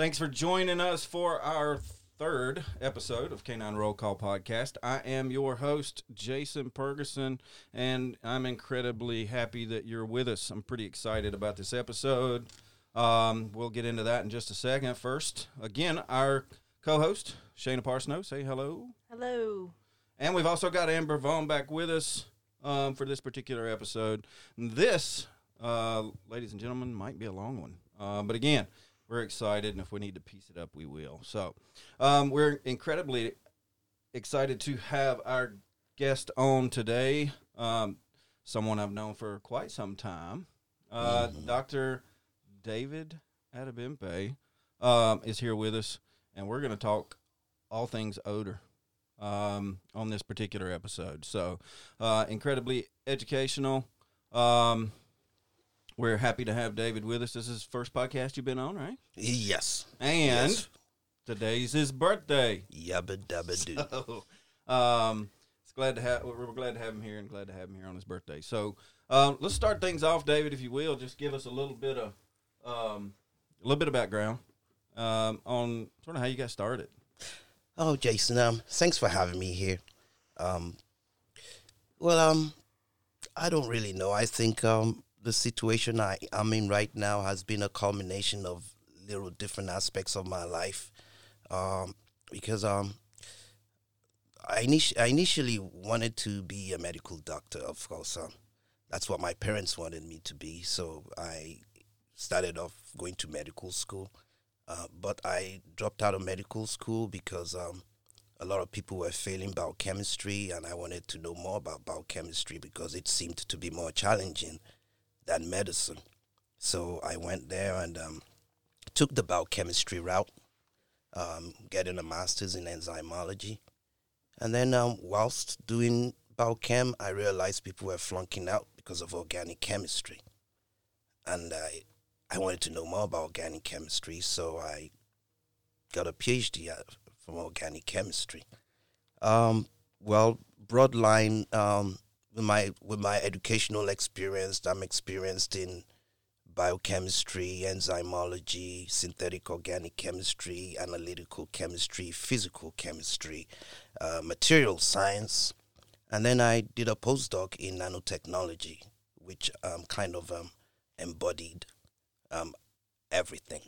Thanks for joining us for our third episode of Canine Roll Call Podcast. I am your host, Jason Ferguson, and I'm incredibly happy that you're with us. I'm pretty excited about this episode. Um, we'll get into that in just a second. First, again, our co host, Shayna Parsnow. Say hello. Hello. And we've also got Amber Vaughn back with us um, for this particular episode. This, uh, ladies and gentlemen, might be a long one. Uh, but again, we're excited, and if we need to piece it up, we will. So um, we're incredibly excited to have our guest on today, um, someone I've known for quite some time. Uh, Dr. David Adebimpe um, is here with us, and we're going to talk all things odor um, on this particular episode. So, uh, incredibly educational. Um, we're happy to have David with us. This is his first podcast you've been on, right? Yes. And Yes. today's his birthday. Yabba dabba doo. So, um, it's glad to have. We're glad to have him here, and glad to have him here on his birthday. So, um, let's start things off, David, if you will. Just give us a little bit of, um, a little bit of background um, on sort of how you got started. Oh, Jason, um, thanks for having me here. Um, well, um, I don't really know. I think um, the situation I, I'm in right now has been a culmination of little different aspects of my life. Um, because um, I, initi- I initially wanted to be a medical doctor, of course. Um, that's what my parents wanted me to be. So I started off going to medical school. Uh, but I dropped out of medical school because um, a lot of people were failing biochemistry, and I wanted to know more about biochemistry because it seemed to be more challenging than medicine. So I went there and um, took the biochemistry route, um, getting a master's in enzymology. And then, um, whilst doing biochem, I realized people were flunking out because of organic chemistry. And I I wanted to know more about organic chemistry, so I got a PhD from organic chemistry. Um, well, broad line um, with my with my educational experience, I'm experienced in biochemistry, enzymology, synthetic organic chemistry, analytical chemistry, physical chemistry, uh, material science, and then I did a postdoc in nanotechnology, which um, kind of um, embodied um, everything.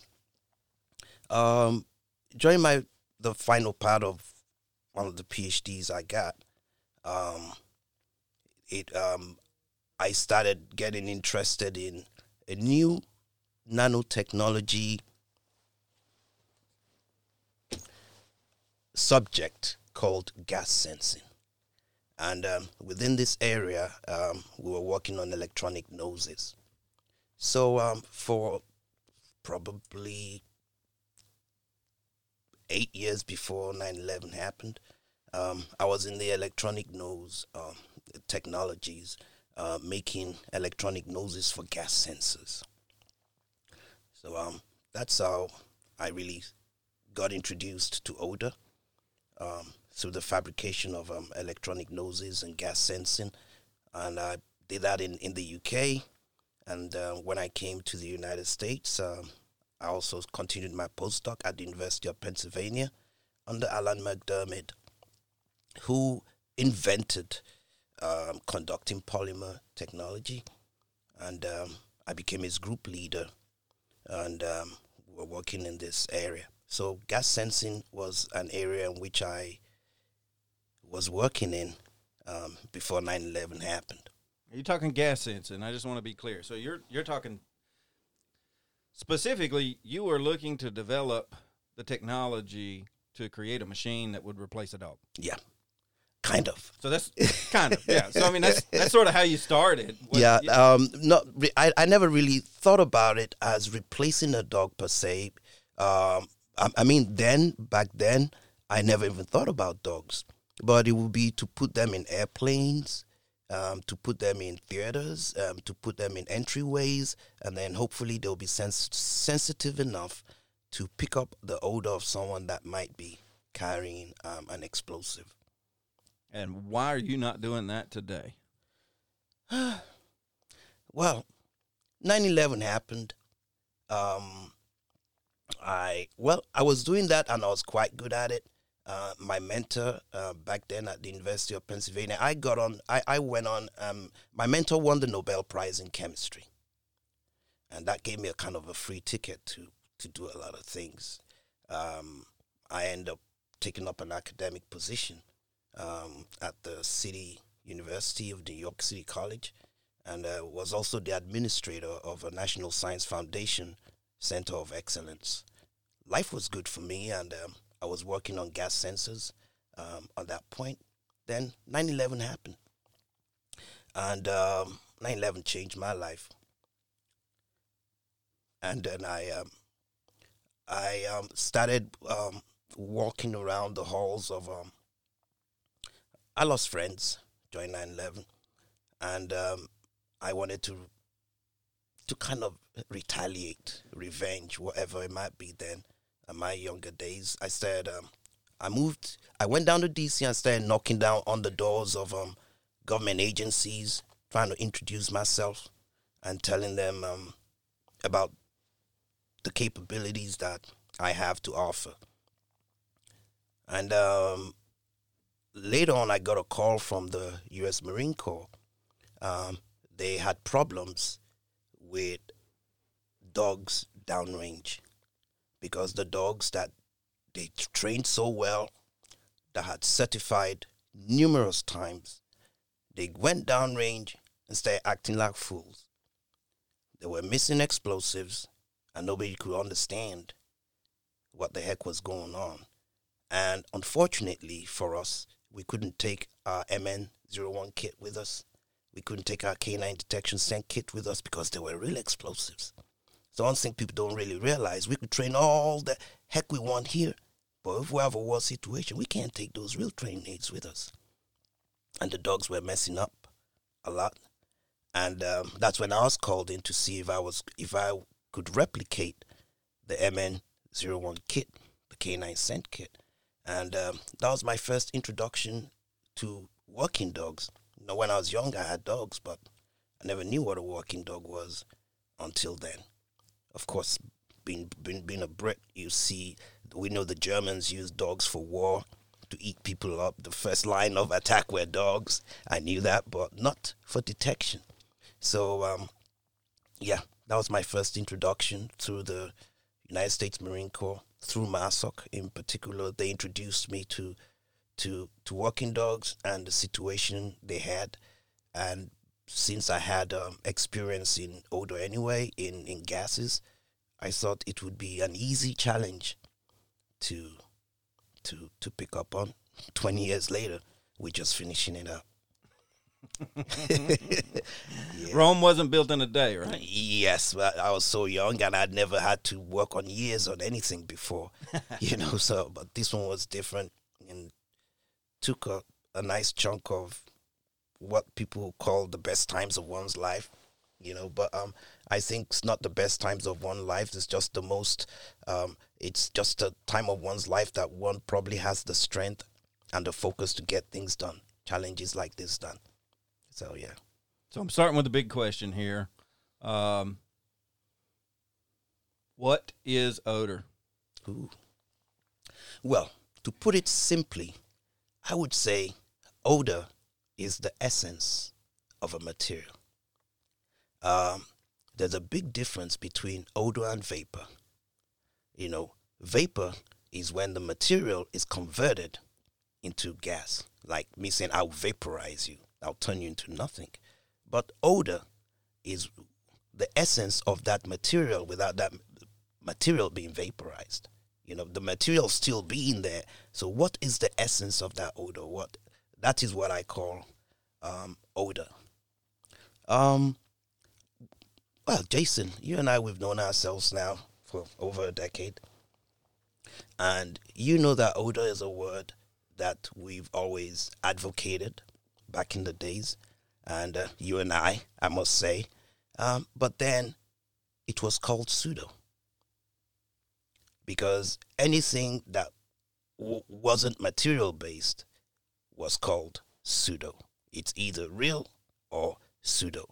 Um, during my the final part of one of the PhDs I got, um, it um, I started getting interested in a new nanotechnology subject called gas sensing. And um, within this area, um, we were working on electronic noses. So um, for probably eight years before 9/11 happened, um, I was in the electronic nose um, technologies, uh, making electronic noses for gas sensors. So um, that's how I really got introduced to odor um, through the fabrication of um, electronic noses and gas sensing, and I did that in, in the UK. And uh, when I came to the United States, um, I also continued my postdoc at the University of Pennsylvania under Alan MacDiarmid, who invented um, conducting polymer technology. And um, I became his group leader, and um, we were working in this area. So, gas sensing was an area in which I was working in um, before 9 11 happened. You're talking gas sensing. I just want to be clear. So you're you're talking specifically. You are looking to develop the technology to create a machine that would replace a dog. Yeah, kind of. So that's kind of yeah. So I mean that's that's sort of how you started. Was- yeah, um, not. Re- I I never really thought about it as replacing a dog per se. Um, I, I mean, then back then, I never even thought about dogs. But it would be to put them in airplanes, um, to put them in theaters, um, to put them in entryways, and then hopefully they'll be sens- sensitive enough to pick up the odor of someone that might be carrying um, an explosive. And why are you not doing that today? Well, 9 11 happened. Um, I well, I was doing that and I was quite good at it. Uh, my mentor uh, back then at the University of Pennsylvania, I got on. I, I went on. Um, my mentor won the Nobel Prize in chemistry, and that gave me a kind of a free ticket to to do a lot of things. Um, I ended up taking up an academic position um, at the City University of New York City College, and uh, was also the administrator of a National Science Foundation Center of Excellence. Life was good for me, and um, I was working on gas sensors um, at that point. Then 9 11 happened. And um, 9 11 changed my life. And then I, um, I um, started walking around the halls of. I lost friends during 9 11. And um, I wanted to to kind of retaliate, revenge, whatever it might be then in my younger days. I said, um, I moved, I went down to DC and started knocking down on the doors of um, government agencies, trying to introduce myself and telling them um, about the capabilities that I have to offer. And um, later on, I got a call from the U.S. Marine Corps. Um, they had problems with dogs downrange because the dogs that they trained so well, that had certified numerous times, they went downrange and started acting like fools. They were missing explosives, and nobody could understand what the heck was going on. And unfortunately for us, we couldn't take our MN01 kit with us. We couldn't take our K9 detection scent kit with us because they were real explosives. So one thing people don't really realize, we could train all the heck we want here, but if we have a war situation, we can't take those real training aids with us. And the dogs were messing up a lot, and um, that's when I was called in to see if I was if I could replicate the MN01 kit, the K9 scent kit, and um, that was my first introduction to working dogs. You know, when I was young, I had dogs, but I never knew what a working dog was until then of course, being, being being a Brit, you see, we know the Germans use dogs for war to eat people up. The first line of attack were dogs. I knew that, but not for detection. So, um, yeah, that was my first introduction to the United States Marine Corps. Through MARSOC in particular, they introduced me to to to working dogs and the situation they had, and since I had um, experience in odor anyway, in, in gases, I thought it would be an easy challenge to to to pick up on. Twenty years later, we're just finishing it up. Yeah. Rome wasn't built in a day, right? Yes, but I was so young and I'd never had to work on years on anything before, you know. So, but this one was different and took a, a nice chunk of what people call the best times of one's life, you know. But um, I think it's not the best times of one life. It's just the most. Um, it's just a time of one's life that one probably has the strength and the focus to get things done, challenges like this done. So yeah. So I'm starting with a big question here. Um, what is odor? Ooh. Well, to put it simply, I would say odor is the essence of a material. Um, there's a big difference between odor and vapor. You know, vapor is when the material is converted into gas. Like me saying, I'll vaporize you, I'll turn you into nothing. But odor is the essence of that material without that material being vaporized. You know, the material still being there. So, what is the essence of that odor? What that is what I call um, odor. Um, well, Jason, you and I, we've known ourselves now for over a decade. And you know that odor is a word that we've always advocated back in the days. And uh, you and I, I must say. Um, but then it was called pseudo. Because anything that w- wasn't material based was called pseudo. It's either real or pseudo.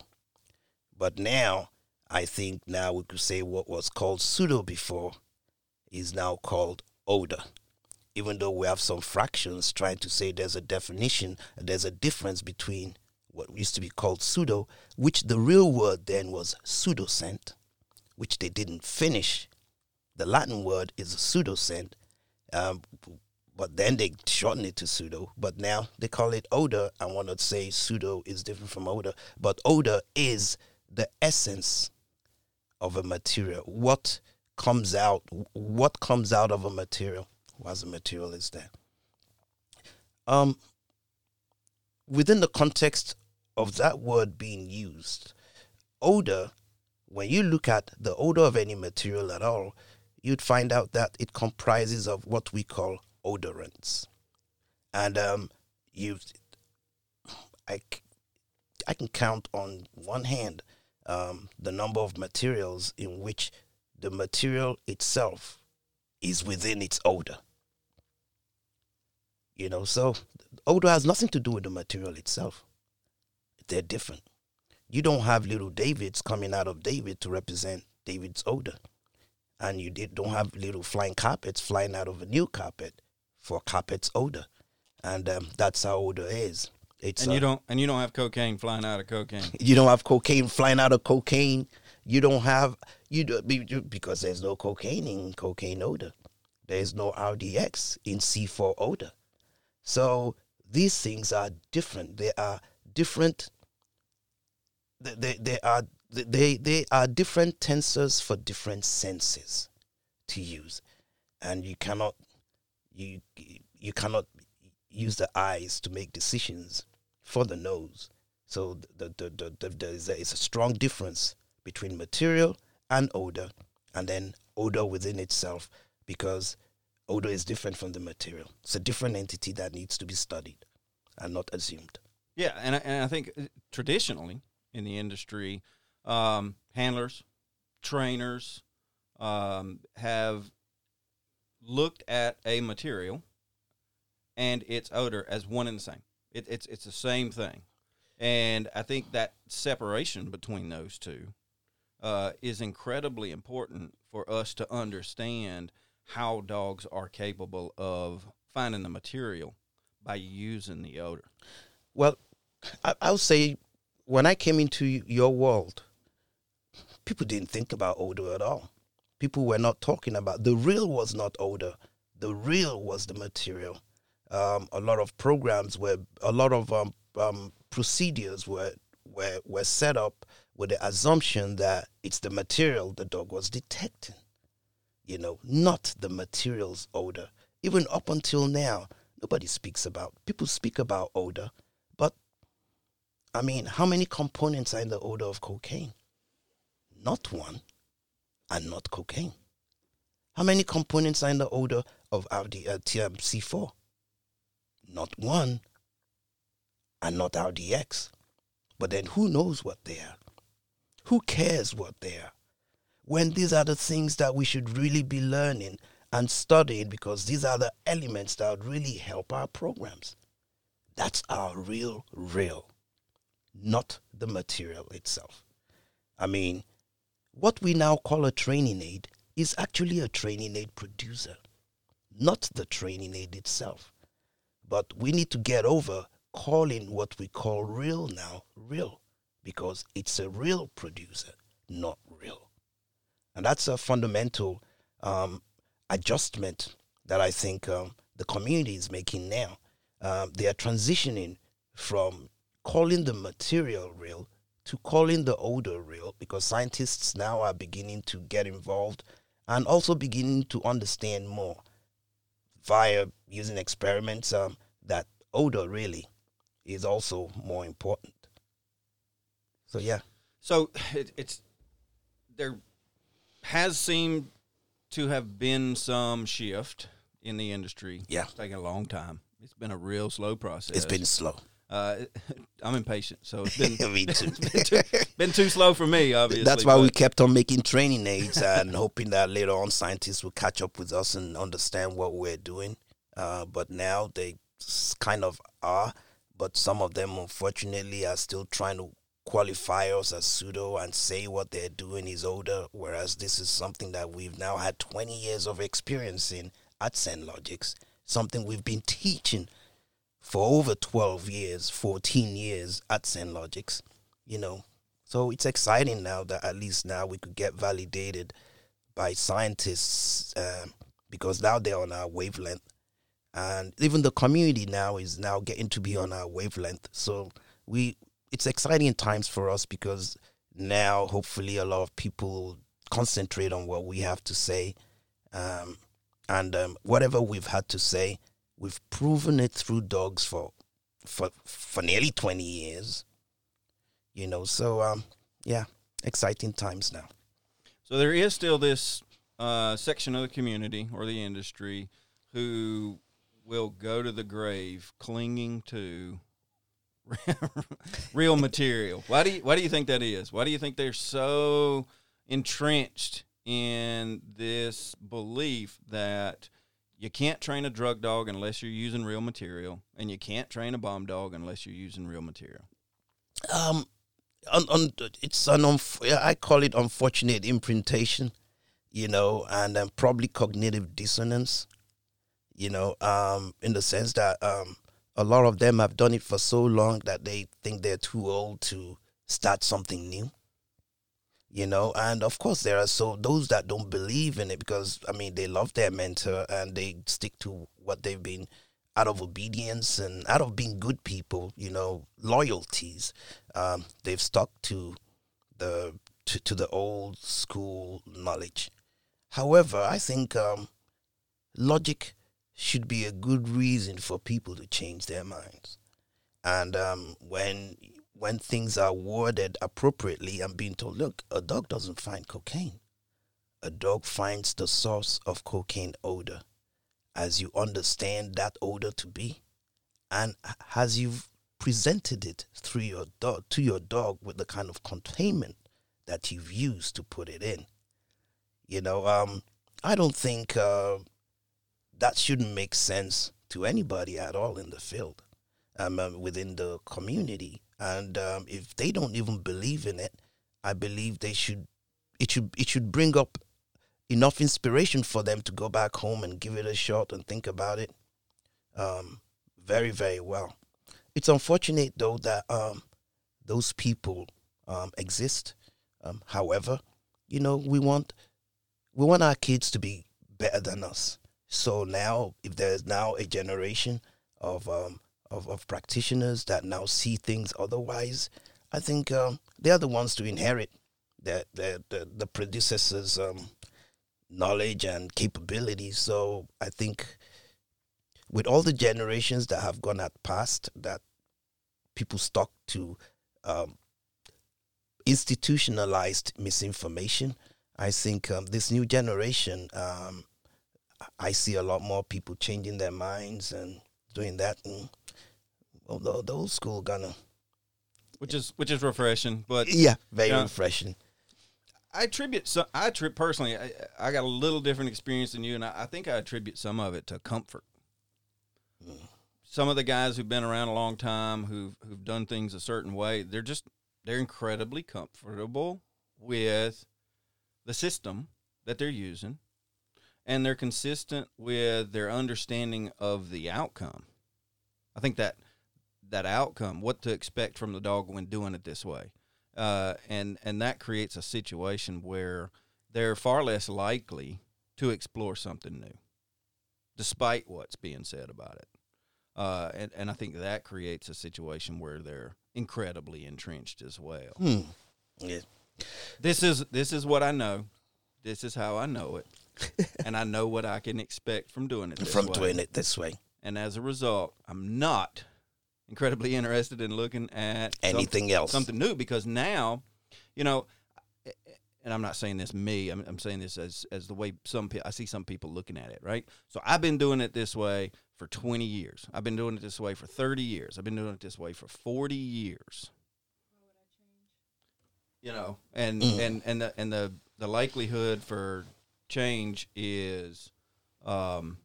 But now, I think now we could say what was called pseudo before is now called odor. Even though we have some fractions trying to say there's a definition, there's a difference between what used to be called pseudo, which the real word then was pseudoscent, which they didn't finish. The Latin word is pseudoscent, um, but then they shortened it to pseudo. But now they call it odor. I want to say pseudo is different from odor, but odor is the essence of a material. What comes out? What comes out of a material? As a material is there. Um, within the context of that word being used, odor. When you look at the odor of any material at all, you'd find out that it comprises of what we call odorants. And um, you, I, I can count on one hand um, the number of materials in which the material itself is within its odor. You know, so odor has nothing to do with the material itself. They're different. You don't have little Davids coming out of David to represent David's odor and you did, don't have little flying carpets flying out of a new carpet for carpet's odor, and um, that's how odor is. It's and you uh, don't and you don't have cocaine flying out of cocaine. You don't have cocaine flying out of cocaine. You don't have you do because there's no cocaine in cocaine odor. There's no RDX in C4 odor. So these things are different. They are different. They, they, they are they they are different tensors for different senses to use and you cannot you you cannot use the eyes to make decisions for the nose so the, the, the, the, there is a, a strong difference between material and odor and then odor within itself because odor is different from the material. It's a different entity that needs to be studied and not assumed. Yeah and I, and I think uh, traditionally in the industry um, handlers, trainers um, have looked at a material and its odor as one and the same. It, it's it's the same thing, and I think that separation between those two uh, is incredibly important for us to understand how dogs are capable of finding the material by using the odor. Well, I'll say when I came into your world, people didn't think about odor at all. People were not talking about the real was not odor. The real was the material. Um, a lot of programs were, a lot of um, um, procedures were, were were set up with the assumption that it's the material the dog was detecting. You know, not the material's odor. Even up until now, nobody speaks about. People speak about odor, but I mean, how many components are in the odor of cocaine? not one, and not cocaine. How many components are in the odor of RD, uh, TMC4? Not one, and not RDX. But then who knows what they are? Who cares what they are? When these are the things that we should really be learning and studying because these are the elements that would really help our programs. That's our real, real, not the material itself. I mean, what we now call a training aid is actually a training aid producer, not the training aid itself. But we need to get over calling what we call real now real because it's a real producer, not real. And that's a fundamental um, adjustment that I think um, the community is making now. Um, they are transitioning from calling the material real to calling the odor real because scientists now are beginning to get involved and also beginning to understand more via using experiments um, that odor really is also more important. So yeah. So it, it's there has seemed to have been some shift in the industry. Yeah, it's taken a long time. It's been a real slow process. It's been slow. Uh, I'm impatient, so it's been, too. been, too, been too slow for me. Obviously, that's why we kept on making training aids and hoping that later on scientists will catch up with us and understand what we're doing. Uh, but now they kind of are, but some of them unfortunately are still trying to qualify us as pseudo and say what they're doing is older, whereas this is something that we've now had 20 years of experience in at Logics, something we've been teaching for over 12 years, 14 years at Logics, you know. So it's exciting now that at least now we could get validated by scientists uh, because now they're on our wavelength. And even the community now is now getting to be on our wavelength. So we it's exciting times for us because now hopefully a lot of people concentrate on what we have to say. Um, and um, whatever we've had to say we've proven it through dogs for for for nearly 20 years you know? So um, yeah exciting times now. So there is still this uh, section of the community or the industry who will go to the grave clinging to real material. Why do you why do you think that is? Why do you think they're so entrenched in this belief that you can't train a drug dog unless you're using real material, and you can't train a bomb dog unless you're using real material? Um, on, on it's an unf- I call it unfortunate imprintation, you know, and um, probably cognitive dissonance, you know, um, in the sense that um, a lot of them have done it for so long that they think they're too old to start something new you know? And of course there are so those that don't believe in it because i mean they love their mentor and they stick to what they've been out of obedience and out of being good people you know loyalties. Um, they've stuck to the to, to the old school knowledge. However i think um, logic should be a good reason for people to change their minds. And um, when when things are worded appropriately, I'm being told, look, a dog doesn't find cocaine. A dog finds the source of cocaine odor as you understand that odor to be. And as you've presented it through your dog to your dog with the kind of containment that you've used to put it in. You know, um, I don't think uh, that shouldn't make sense to anybody at all in the field, um, um, within the community. And um, if they don't even believe in it, I believe they should. It should it should bring up enough inspiration for them to go back home and give it a shot and think about it. Um, very very well. It's unfortunate though that um, those people um, exist. however, you know we want we want our kids to be better than us so now, if there's now a generation of um, of, of practitioners that now see things otherwise, I think um, they are the ones to inherit the the the, the predecessors' um, knowledge and capabilities. So I think with all the generations that have gone at past, that people stuck to um, institutionalized misinformation. I think um, this new generation um, I see a lot more people changing their minds and doing that. And well, the, the old school gonna, which is which is refreshing, but yeah, very you know, refreshing. I attribute some. I attribute personally. I, I got a little different experience than you, and I, I think I attribute some of it to comfort. Mm. Some of the guys who've been around a long time, who've who've done things a certain way, they're just they're incredibly comfortable with the system that they're using and they're consistent with their understanding of the outcome. I think that that outcome, what to expect from the dog when doing it this way, uh, and and that creates a situation where they're far less likely to explore something new, despite what's being said about it. Uh, and and I think that creates a situation where they're incredibly entrenched as well. Hmm. Yeah. This is this is what I know. This is how I know it. and I know what I can expect from doing it from way. doing it this way. And as a result, I'm not incredibly interested in looking at anything something, else, something new, because now, you know, and I'm not saying this me. I'm, I'm saying this as as the way some people I see some people looking at it. Right. So I've been doing it this way for 20 years. I've been doing it this way for 30 years. I've been doing it this way for 40 years. You know, and mm. and and the and the the likelihood for change is um,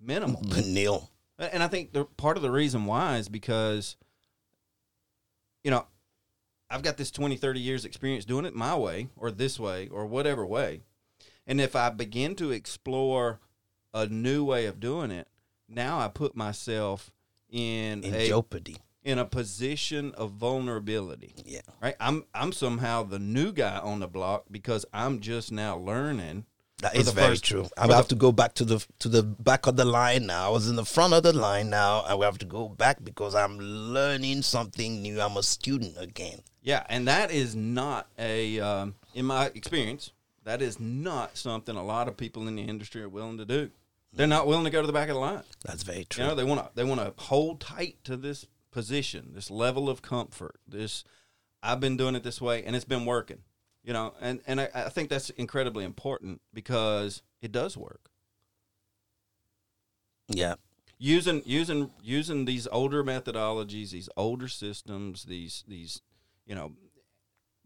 minimal. Nil. And I think the part of the reason why is because you know, I've got this 20, 30 years experience doing it my way or this way or whatever way. And if I begin to explore a new way of doing it, now I put myself in, In a jeopardy. In a position of vulnerability. Yeah. Right? I'm I'm somehow the new guy on the block because I'm just now learning. That is very first- true. I for the- have to go back to the to the back of the line now. I was in the front of the line now. I will have to go back because I'm learning something new. I'm a student again. Yeah, and that is not a, um, in my experience, that is not something a lot of people in the industry are willing to do. They're not willing to go to the back of the line. That's very true. You know, they want to they want to hold tight to this position, this level of comfort. This I've been doing it this way, and it's been working. You know, and and I, I think that's incredibly important because it does work. yeah. using using using these older methodologies, these older systems, these these you know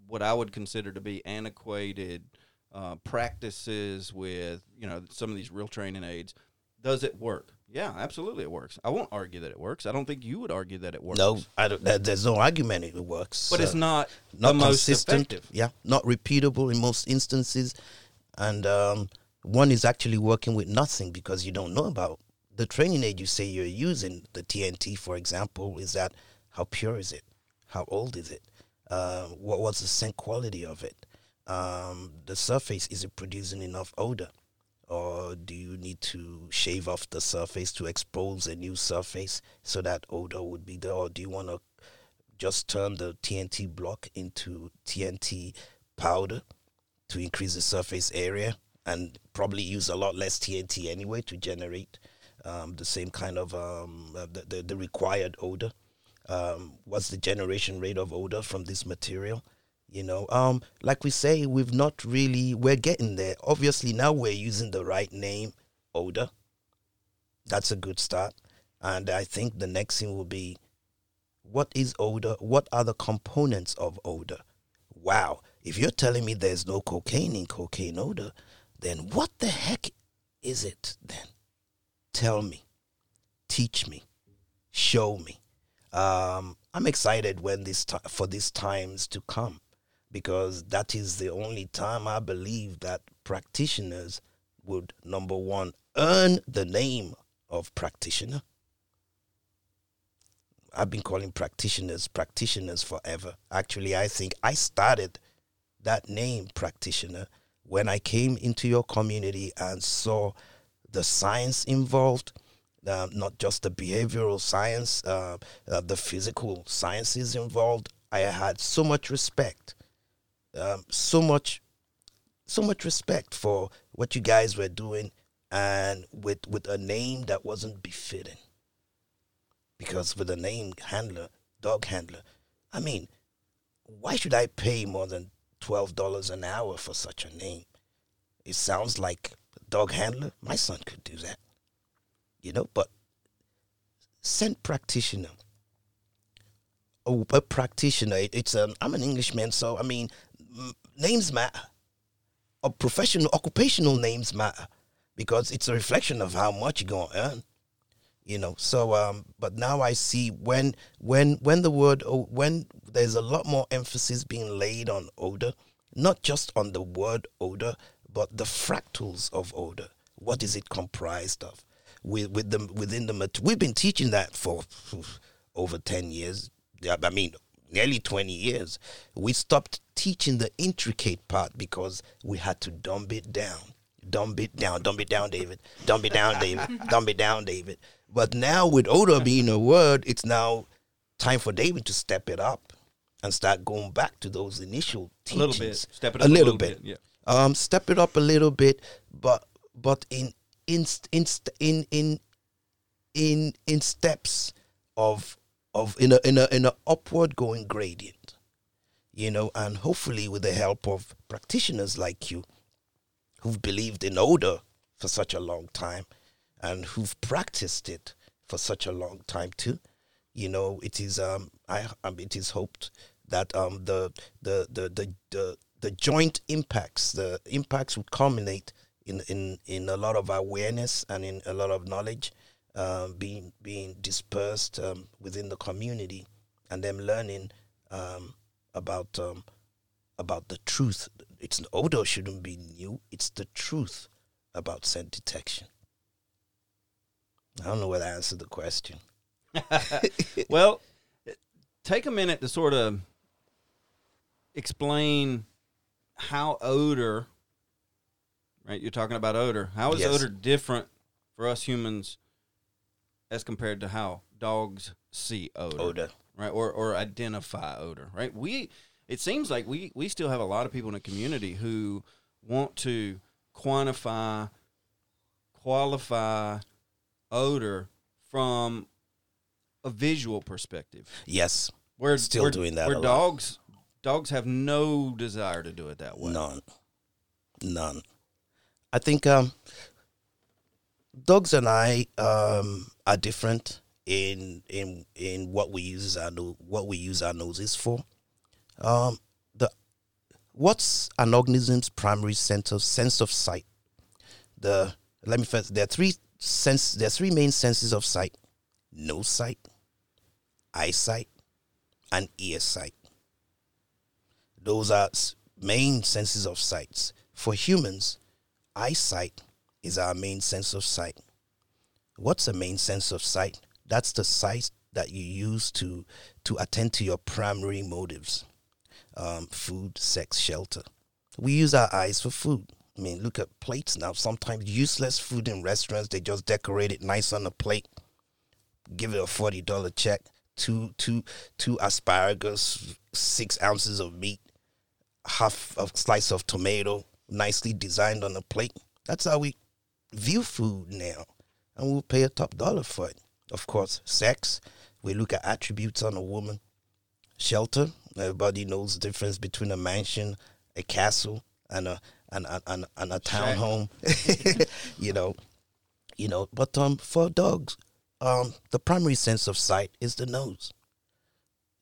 what I would consider to be antiquated uh, practices with you know some of these real training aids. Does it work? Yeah, absolutely, it works. I won't argue that it works. I don't think you would argue that it works. No, I don't, there, there's no argument it works. but it's Uh, not, not the most consistent. effective. Yeah, not repeatable in most instances, and um, one is actually working with nothing because you don't know about the training aid you say you're using. The TNT, for example, is that how pure is it? How old is it? Uh, what what's the scent quality of it? Um, the surface is it producing enough odor? Or do you need to shave off the surface to expose a new surface so that odor would be there? Or do you want to just turn the TNT block into TNT powder to increase the surface area and probably use a lot less TNT anyway to generate um, the same kind of um, uh, the, the, the required odor. Um, what's the generation rate of odor from this material? You know, um, like we say, we've not really, we're getting there. Obviously, now we're using the right name, odor. That's a good start. And I think the next thing will be what is odor? What are the components of odor? Wow. If you're telling me there's no cocaine in cocaine odor, then what the heck is it then? Tell me. Teach me. Show me. Um, I'm excited when this ti- for these times to come because that is the only time I believe that practitioners would number one earn the name of practitioner I've been calling practitioners practitioners forever. Actually, I think I started that name practitioner when I came into your community and saw the science involved, um, not just the behavioral science, uh, uh, the physical sciences involved. I had so much respect, um, so much, so much respect for what you guys were doing, and with with a name that wasn't befitting because with a name handler, dog handler, I mean, why should I pay more than twelve dollars an hour for such a name? It sounds like dog handler. My son could do that, you know. But scent practitioner, oh, a practitioner. It, it's um, I'm an Englishman, so I mean, names matter. Or professional, occupational names matter because it's a reflection of how much you're gonna earn you know. So um but now i see when when when the word o- when there's a lot more emphasis being laid on odor not just on the word odor but the fractals of odor. What is it comprised of? With with them within the we've been teaching that for over 10 years. I mean nearly 20 years we stopped teaching the intricate part because we had to dumb it down dumb it down dumb it down david dumb it down david dumb it down david but now with odor being a word it's now time for david to step it up and start going back to those initial teachings. A little bit. Step it up a up little, bit. Yeah. um step it up a little bit but but in in in in in in, in steps of of in a in a in a upward going gradient you know and hopefully with the help of practitioners like you who've believed in odor for such a long time and who've practiced it for such a long time too you know it is um i um, it is hoped that um the the the the the, the joint impacts the impacts would culminate in in in a lot of awareness and in a lot of knowledge um, being being dispersed um, within the community and them learning um, about um, about the truth. It's odor shouldn't be new. It's the truth about scent detection. I don't know whether I answered the question. well, take a minute to sort of explain how odor, right? You're talking about odor. How is Yes. odor different for us humans as compared to how dogs see odor, Odor. right? Or or identify odor, right? We it seems like we we still have a lot of people in the community who want to quantify, qualify odor from a visual perspective. Yes. We're Still we're- doing that Where a lot. dogs dogs have no desire to do it that way. None. None. I think um, dogs and I um, are different in in in what we use our no- what we use our noses for. Um, the what's an organism's primary sense of sense of sight? The let me first. There are three sense. There are three main senses of sight: nose sight, eyesight, and ear sight. Those are main senses of sights. For humans, eyesight is our main sense of sight. What's a main sense of sight? That's the sight that you use to to attend to your primary motives. Um, food, sex, shelter. We use our eyes for food. I mean, look at plates now. Sometimes useless food in restaurants, they just decorate it nice on the plate. Give it a forty dollar check. Two two two asparagus, six ounces of meat, half a slice of tomato, nicely designed on a plate. That's how we view food now. And we'll pay a top dollar for it. Of course, sex, we look at attributes on a woman. Shelter, everybody knows the difference between a mansion, a castle, and a and, and, and, a townhome. you know. You know, but um for dogs, um the primary sense of sight is the nose.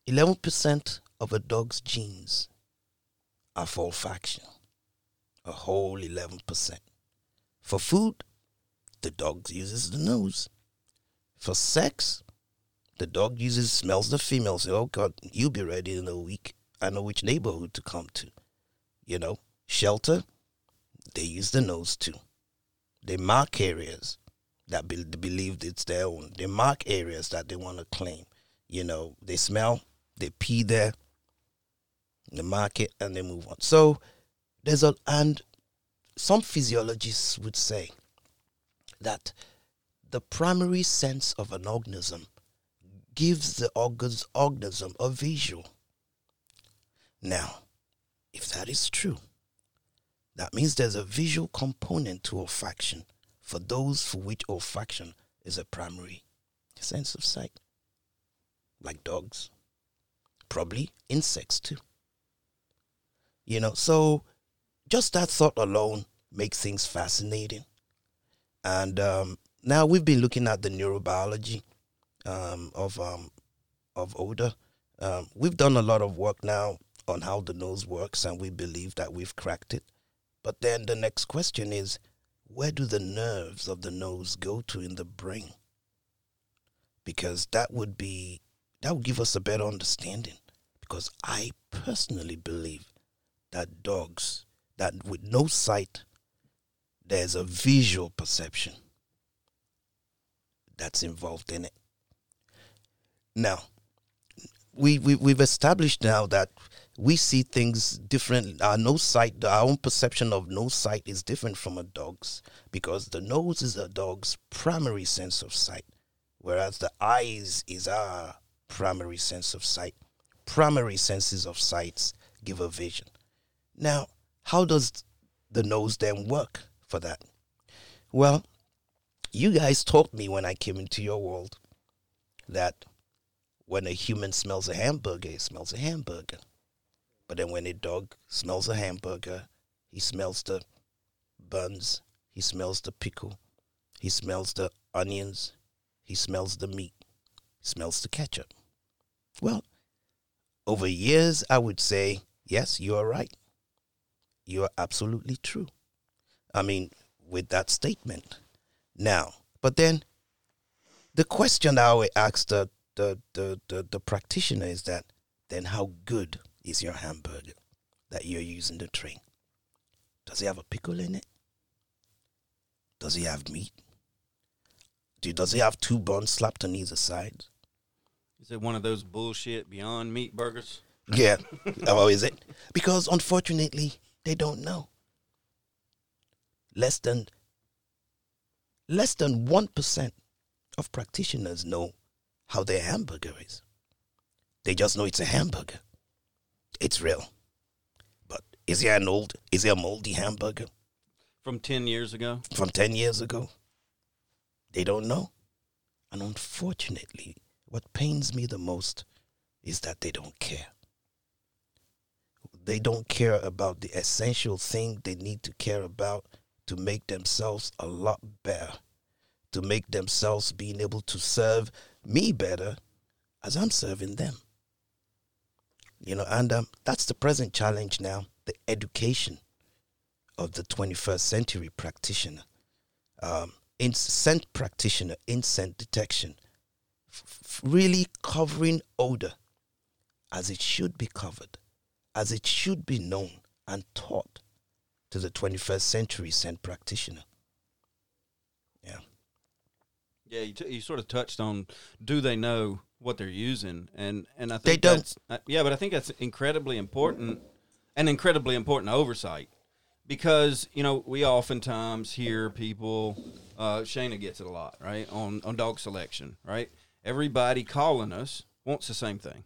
Eleven percent of a dog's genes are for olfaction. A whole eleven percent. For food, the dog uses the nose. For sex, the dog uses smells the female. Say, oh God, you'll be ready in a week. I know which neighborhood to come to. You know, shelter, they use the nose too. They mark areas that be, believe it's their own. They mark areas that they want to claim. You know, they smell, they pee there, they mark it, and they move on. So there's a and some physiologists would say that the primary sense of an organism gives the organism a visual. Now, if that is true, that means there's a visual component to olfaction for those for which olfaction is a primary sense of sight, like dogs, probably insects too. You know, so just that thought alone makes things fascinating. And um, now we've been looking at the neurobiology um, of um, of odor. Um, we've done a lot of work now on how the nose works, and we believe that we've cracked it. But then the next question is, where do the nerves of the nose go to in the brain? Because that would be that would give us a better understanding. Because I personally believe that dogs that with no sight, there's a visual perception that's involved in it. Now, we, we we've established now that we see things different. Our nose sight, our own perception of nose sight is different from a dog's because the nose is a dog's primary sense of sight, whereas the eyes is our primary sense of sight. Primary senses of sights give a vision. Now, how does the nose then work for that? Well, you guys taught me when I came into your world that when a human smells a hamburger, he smells a hamburger. But then when a dog smells a hamburger, he smells the buns, he smells the pickle, he smells the onions, he smells the meat, he smells the ketchup. Well, over years, I would say, yes, you are right. You are absolutely true. I mean, with that statement. Now, but then the question that I always ask the, the, the, the, the practitioner is that then how good is your hamburger that you're using to train? Does it have a pickle in it? Does it have meat? Do, does it have two buns slapped on either side? Is it one of those bullshit Beyond Meat burgers? Yeah. oh, is it? Because unfortunately, they don't know. Less than less than one percent of practitioners know how their hamburger is. They just know it's a hamburger. It's real. But is it an old is it a moldy hamburger From 10 years ago? from ten years ago? They don't know. And unfortunately, what pains me the most is that they don't care. They don't care about the essential thing they need to care about to make themselves a lot better, to make themselves being able to serve me better as I'm serving them. You know, and um, that's the present challenge now the education of the 21st century practitioner. Um, in scent practitioner, in scent detection, f- really covering odor as it should be covered, as it should be known and taught to the 21st century scent practitioner. Yeah. Yeah, you, t- you sort of touched on do they know what they're using, and and I think They don't. that's- uh, yeah, but I think that's incredibly important, and incredibly important oversight, because you know we oftentimes hear people. Uh, Shayna gets it a lot, right? On on dog selection, right? Everybody calling us wants the same thing.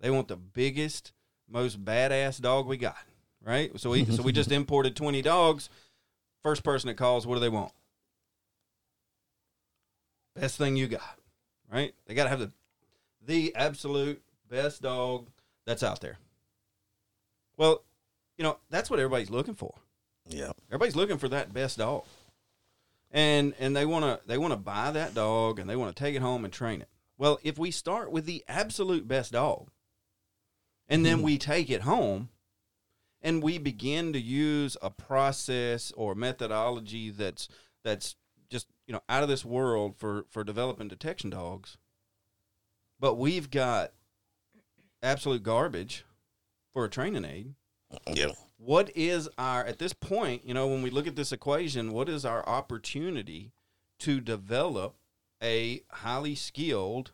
They want the biggest, most badass dog we got, right? So we so we just imported twenty dogs. First person that calls, what do they want? best thing you got, right? They got to have the the absolute best dog that's out there. Well, you know that's what everybody's looking for. Yeah. Everybody's looking for that best dog, and and they want to they want to buy that dog and they want to take it home and train it. Well, if we start with the absolute best dog, and then mm-hmm. we take it home, and we begin to use a process or methodology that's that's just you know out of this world for for developing detection dogs, but we've got absolute garbage for a training aid. Yeah. what is our at this point you know when we look at this equation what is our opportunity to develop a highly skilled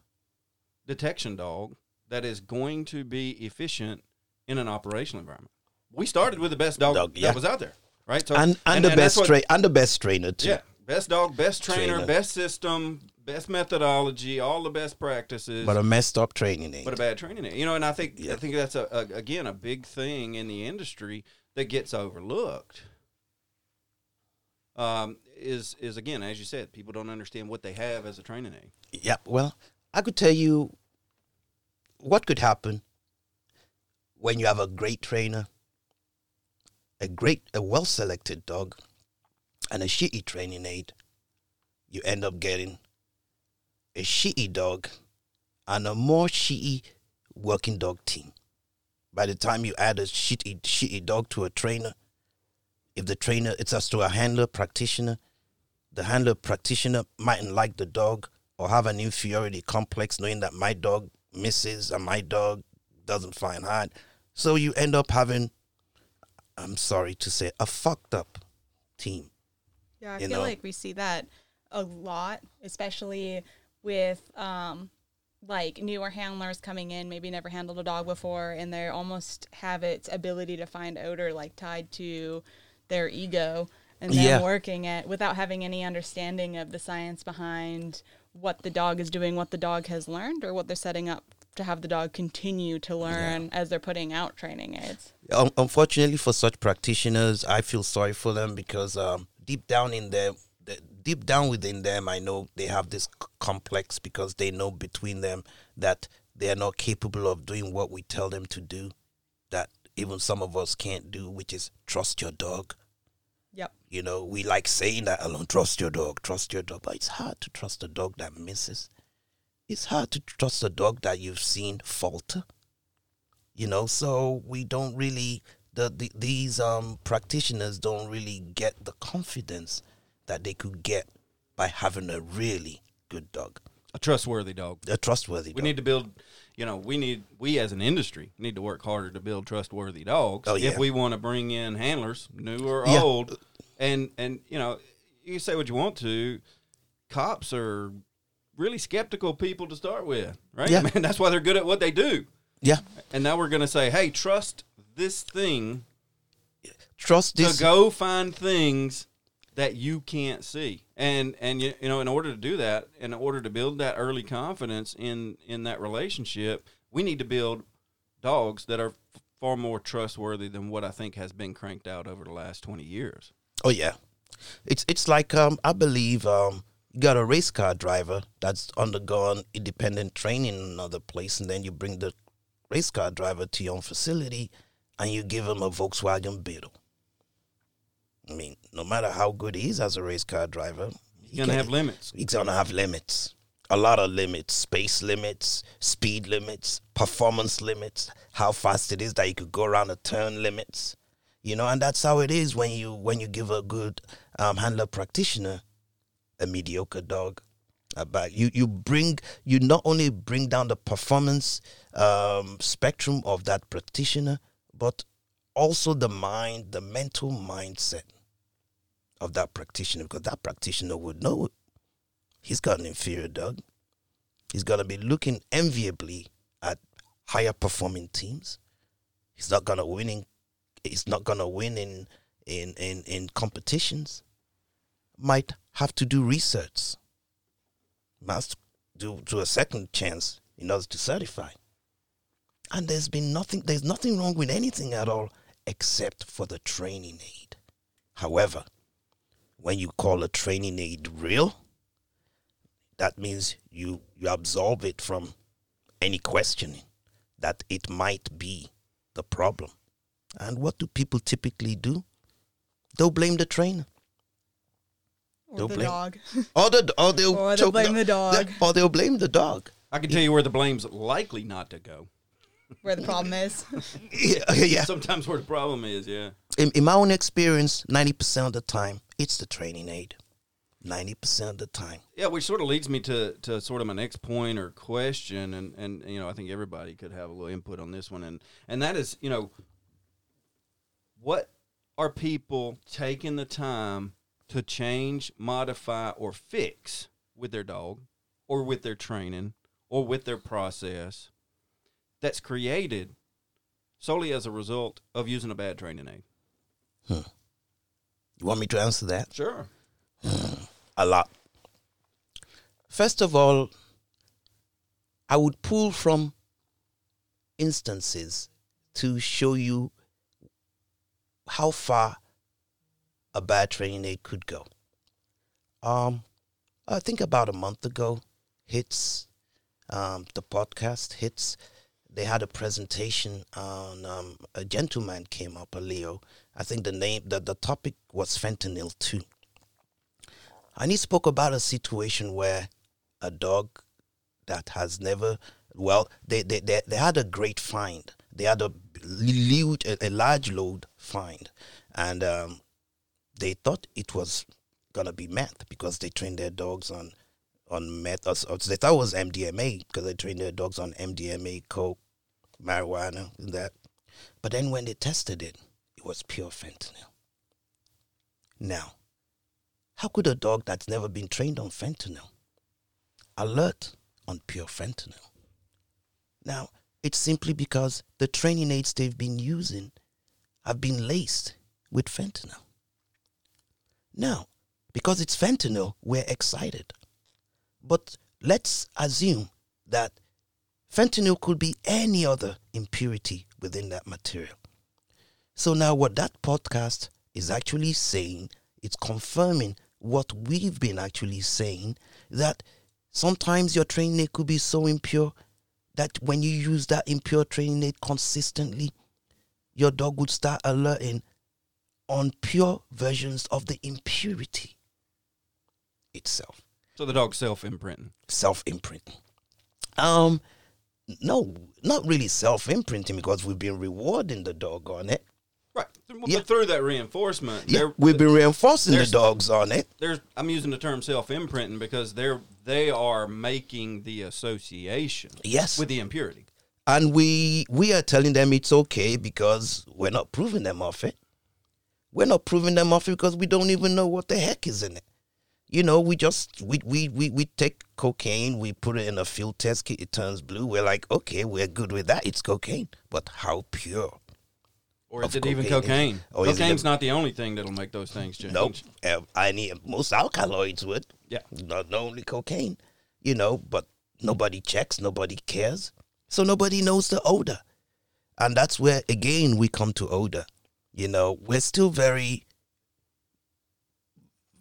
detection dog that is going to be efficient in an operational environment we started with the best dog, Dog, yeah. that was out there right so And and, the that's best what- tra- and the best trainer too. yeah best dog best trainer, Trainer. best system best methodology all the best practices But a messed up training aid. but a bad training aid. You know, and I think I think that's a, a again a big thing in the industry that gets overlooked. Um, is is again as you said, people don't understand what they have as a training aid. Yeah, well, I could tell you what could happen when you have a great trainer, a great, a well selected dog, and a shitty training aid. You end up getting a shitty dog and a more shitty working dog team. By the time you add a shitty, shitty dog to a trainer, if the trainer, it's as to a handler practitioner, the handler practitioner mightn't like the dog or have an inferiority complex knowing that my dog misses and my dog doesn't find hard. So you end up having, I'm sorry to say, a fucked up team. Yeah, I you feel know? like we see that a lot, especially with um, like newer handlers coming in, maybe never handled a dog before, and they almost have its ability to find odor like tied to their ego and them Yeah. working it without having any understanding of the science behind what the dog is doing, what the dog has learned, or what they're setting up to have the dog continue to learn as they're putting out training aids. Un- unfortunately for such practitioners, I feel sorry for them because um, deep down in them, deep down within them, I know they have this complex because they know between them that they are not capable of doing what we tell them to do, that even some of us can't do, which is trust your dog. Yep. You know, we like saying that alone, trust your dog, trust your dog, but it's hard to trust a dog that misses. It's hard to trust a dog that you've seen falter you know so we don't really the, the these um practitioners don't really get the confidence that they could get by having a really good dog A trustworthy dog. a trustworthy We need to build. you know, we need we as an industry need to work harder to build trustworthy dogs Oh, if we want to bring in handlers, new or Yeah. old. And and you know, you say what you want to. Cops are really skeptical people to start with, right? Yeah. I mean, that's why they're good at what they do. Yeah. And now we're going to say, hey, trust this thing Trust this. to go find things that you can't see. And and you, you know, in order to do that, in order to build that early confidence in in that relationship, we need to build dogs that are f- far more trustworthy than what I think has been cranked out over the last 20 years. Oh yeah, it's it's like um I believe um you got a race car driver that's undergone independent training in another place, and then you bring the race car driver to your own facility, and you give him a Volkswagen Beetle. I mean, no matter how good he is as a race car driver, he You're going to have limits. He's gonna have limits. A lot of limits, space limits, speed limits, performance limits, how fast it is that you could go around a turn limits. You know, and that's how it is when you when you give a good um, handler practitioner a mediocre dog a bag. You you bring you not only bring down the performance um, spectrum of that practitioner, but also the mind, the mental mindset of that practitioner, because that practitioner would know he's got an inferior dog. He's gonna be looking enviably at higher performing teams. He's not gonna winning. He's not gonna win in in in in competitions. Might have to do research. Must do do a second chance in order to certify. And there's been nothing. There's nothing wrong with anything at all, except for the training aid. However, when you call a training aid real, that means you you absolve it from any questioning that it might be the problem. And what do people typically do? They'll blame the trainer. Or Don't the blame- dog. Or, the, or they'll, Or they'll choke blame the dog. Or they'll blame the dog. I can tell you where the blame's likely not to go. where the problem is. Yeah, yeah. Sometimes where the problem is, yeah. In, in my own experience, 90% of the time, it's the training aid. 90% of the time. Yeah, which sort of leads me to, to sort of my next point or question, and, and you know I think everybody could have a little input on this one, and and that is you know what are people taking the time to change, modify, or fix with their dog, or with their training, or with their process that's created solely as a result of using a bad training aid. You want me to answer that? Sure. a lot. First of all, I would pull from instances to show you how far a bad training aid could go. Um, I think about a month ago, hits um, the podcast hits. They had a presentation on um, a gentleman came up, a Leo. I think the name, the, the topic was fentanyl too. And he spoke about a situation where a dog that has never, well, they, they, they, they had a great find. They had a huge, a, a large load find. And um, they thought it was to be meth because they trained their dogs on on meth. Or, or they thought it was MDMA because they trained their dogs on MDMA, coke, marijuana, and that. But then when they tested it, it was pure fentanyl. Now, how could a dog that's never been trained on fentanyl alert on pure fentanyl? Now, it's simply because the training aids they've been using have been laced with fentanyl. Now, because it's fentanyl, we're excited. But let's assume that fentanyl could be any other impurity within that material. So now, what that podcast is actually saying, it's confirming what we've been actually saying that sometimes your training aid could be so impure that when you use that impure training aid consistently, your dog would start alerting on pure versions of the impurity itself, So the dog self imprinting. self imprinting. Um, no, not really self imprinting because we've been rewarding the dog on it. Right. Yeah. But through that reinforcement, Yeah, we've been reinforcing the dogs on it. there's I'm using the term self imprinting because they're they are making the association Yes. with the impurity. and we we are telling them it's okay because we're not proving them off it. We're not proving them off because we don't even know what the heck is in it. You know, we just we we we, we take cocaine, we put it in a field test kit, it turns blue. We're like, okay, we're good with that. It's cocaine, but how pure? Or is it even cocaine. cocaine? Or is Cocaine's not the only thing that'll make those things change. Nope. Uh, I need most alkaloids would. Yeah. Not, not only cocaine, you know, but nobody checks, nobody cares. So nobody knows the odor. And that's where, again, we come to odor. You know, we're still very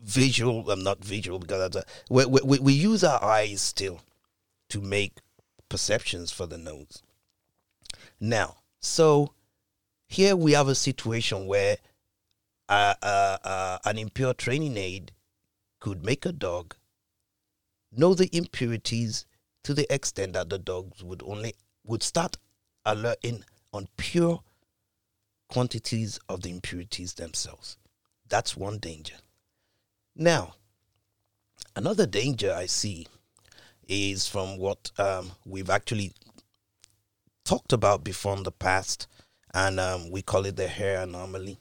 visual. I'm not visual because a, we, we, we- we use our eyes still to make perceptions for the nose. Now, so here we have a situation where uh, uh, uh, an impure training aid could make a dog know the impurities to the extent that the dogs would only would start alerting on pure quantities of the impurities themselves. That's one danger. Now, another danger I see is from what um, we've actually talked about before in the past, and um, we call it the hair anomaly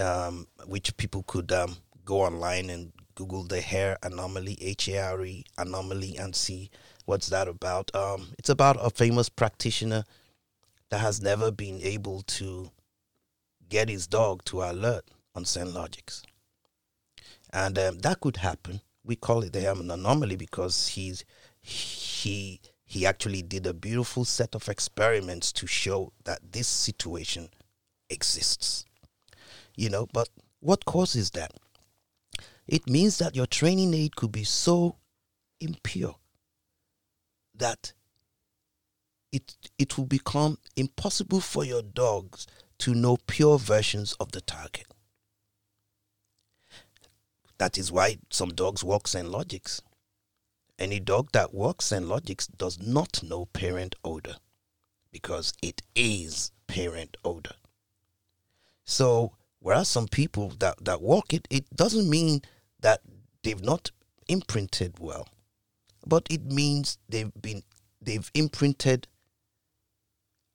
um, which people could um, go online and Google the hair anomaly, H A R E anomaly, and see what's that about. Um, it's about a famous practitioner that has never been able to get his dog to alert on ScentLogix. And um, that could happen. We call it the hair anomaly because he's he he actually did a beautiful set of experiments to show that this situation exists you know but what causes that it means that your training aid could be so impure that it it will become impossible for your dogs to know pure versions of the target that is why some dogs walk ScentLogix. Any dog that walks ScentLogix does not know parent odor because it is parent odor. So, whereas some people that, that walk it, it doesn't mean that they've not imprinted well, but it means they've been they've imprinted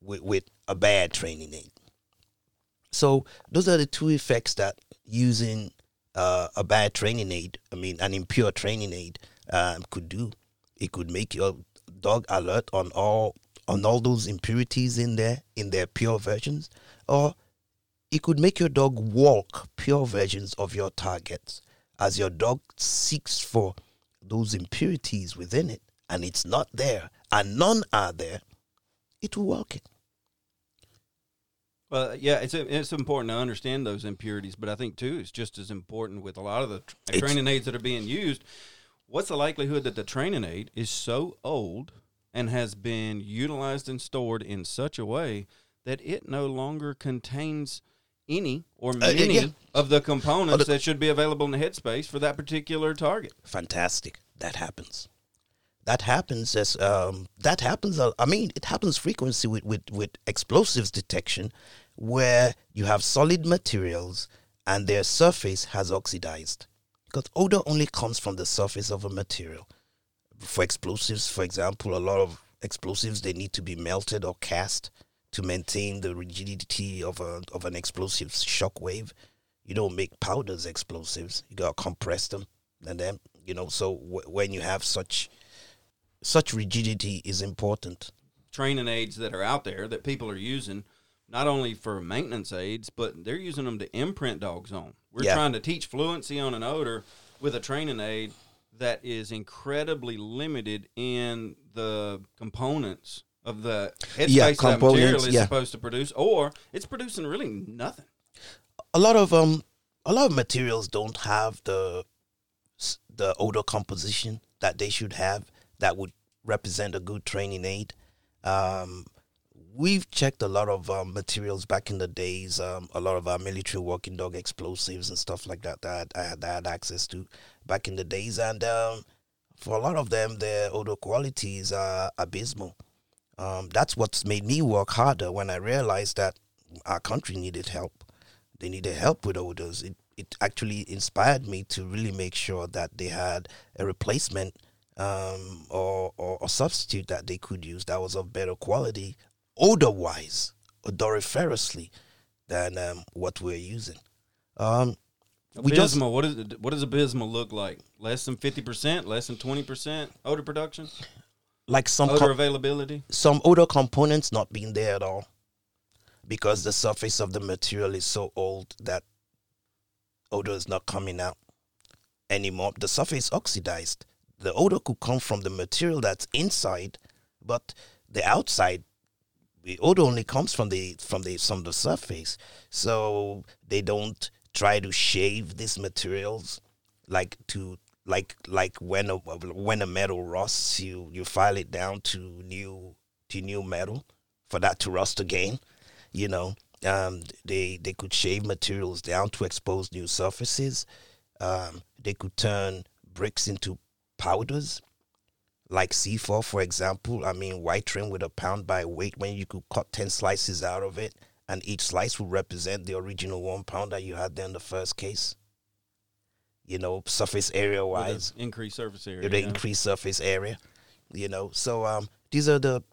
with, with a bad training aid. So those are the two effects that using uh, a bad training aid, I mean an impure training aid, um, could do. It could make your dog alert on all on all those impurities in there in their pure versions, or it could make your dog walk pure versions of your targets as your dog seeks for those impurities within it and it's not there and none are there it will walk it Well, yeah, it's it's important to understand those impurities, but I think too it's just as important with a lot of the tr- It's- training aids that are being used. What's the likelihood that the training aid is so old and has been utilized and stored in such a way that it no longer contains any or Uh, yeah, many yeah. of the components Oh, the- that should be available in the headspace for that particular target? fantastic that happens that happens as um, that happens uh, i mean it happens frequently with, with, with explosives detection where you have solid materials and their surface has oxidized. Because odor only comes from the surface of a material. For explosives for example a lot of explosives they need to be melted or cast to maintain the rigidity of a of an explosive shock wave. You don't make powders explosives. You gotta compress them. And then you know so w- when you have such such rigidity is important. Training aids that are out there that people are using not only for maintenance aids but they're using them to imprint dogs on we're Yeah. trying to teach fluency on an odor with a training aid that is incredibly limited in the components of the headspace Yeah, that material is yeah. supposed to produce or it's producing really nothing a lot of um a lot of materials don't have the the odor composition that they should have that would represent a good training aid um we've checked a lot of um, materials back in the days um, a lot of our military walking dog explosives and stuff like that that I had, I had access to back in the days. And um, for a lot of them their odor qualities are abysmal. Um, that's what's made me work harder when I realized that our country needed help. They needed help with odors. It it actually inspired me to really make sure that they had a replacement um, or, or a substitute that they could use that was of better quality, odor wise, odoriferously, than um, what we're using. Um, Abysmal. we just what is what does abysmal look like? Less than fifty percent, less than twenty percent odor production, like some odor com- availability. some odor components not being there at all because the surface of the material is so old that odor is not coming out anymore. The surface oxidized. The odor could come from the material that's inside, but the outside the odor only comes from the from the from the surface. So they don't try to shave these materials like to like like when a when a metal rusts, you you file it down to new to new metal for that to rust again. You know, um, they they could shave materials down to expose new surfaces. Um, they could turn bricks into powders, like C4, for example. I mean, white trim with a pound by weight when you could cut 10 slices out of it, and each slice would represent the original one pound that you had there in the first case. You know, surface area wise, increased surface area. the yeah. increased surface area. You know, so um, these are the-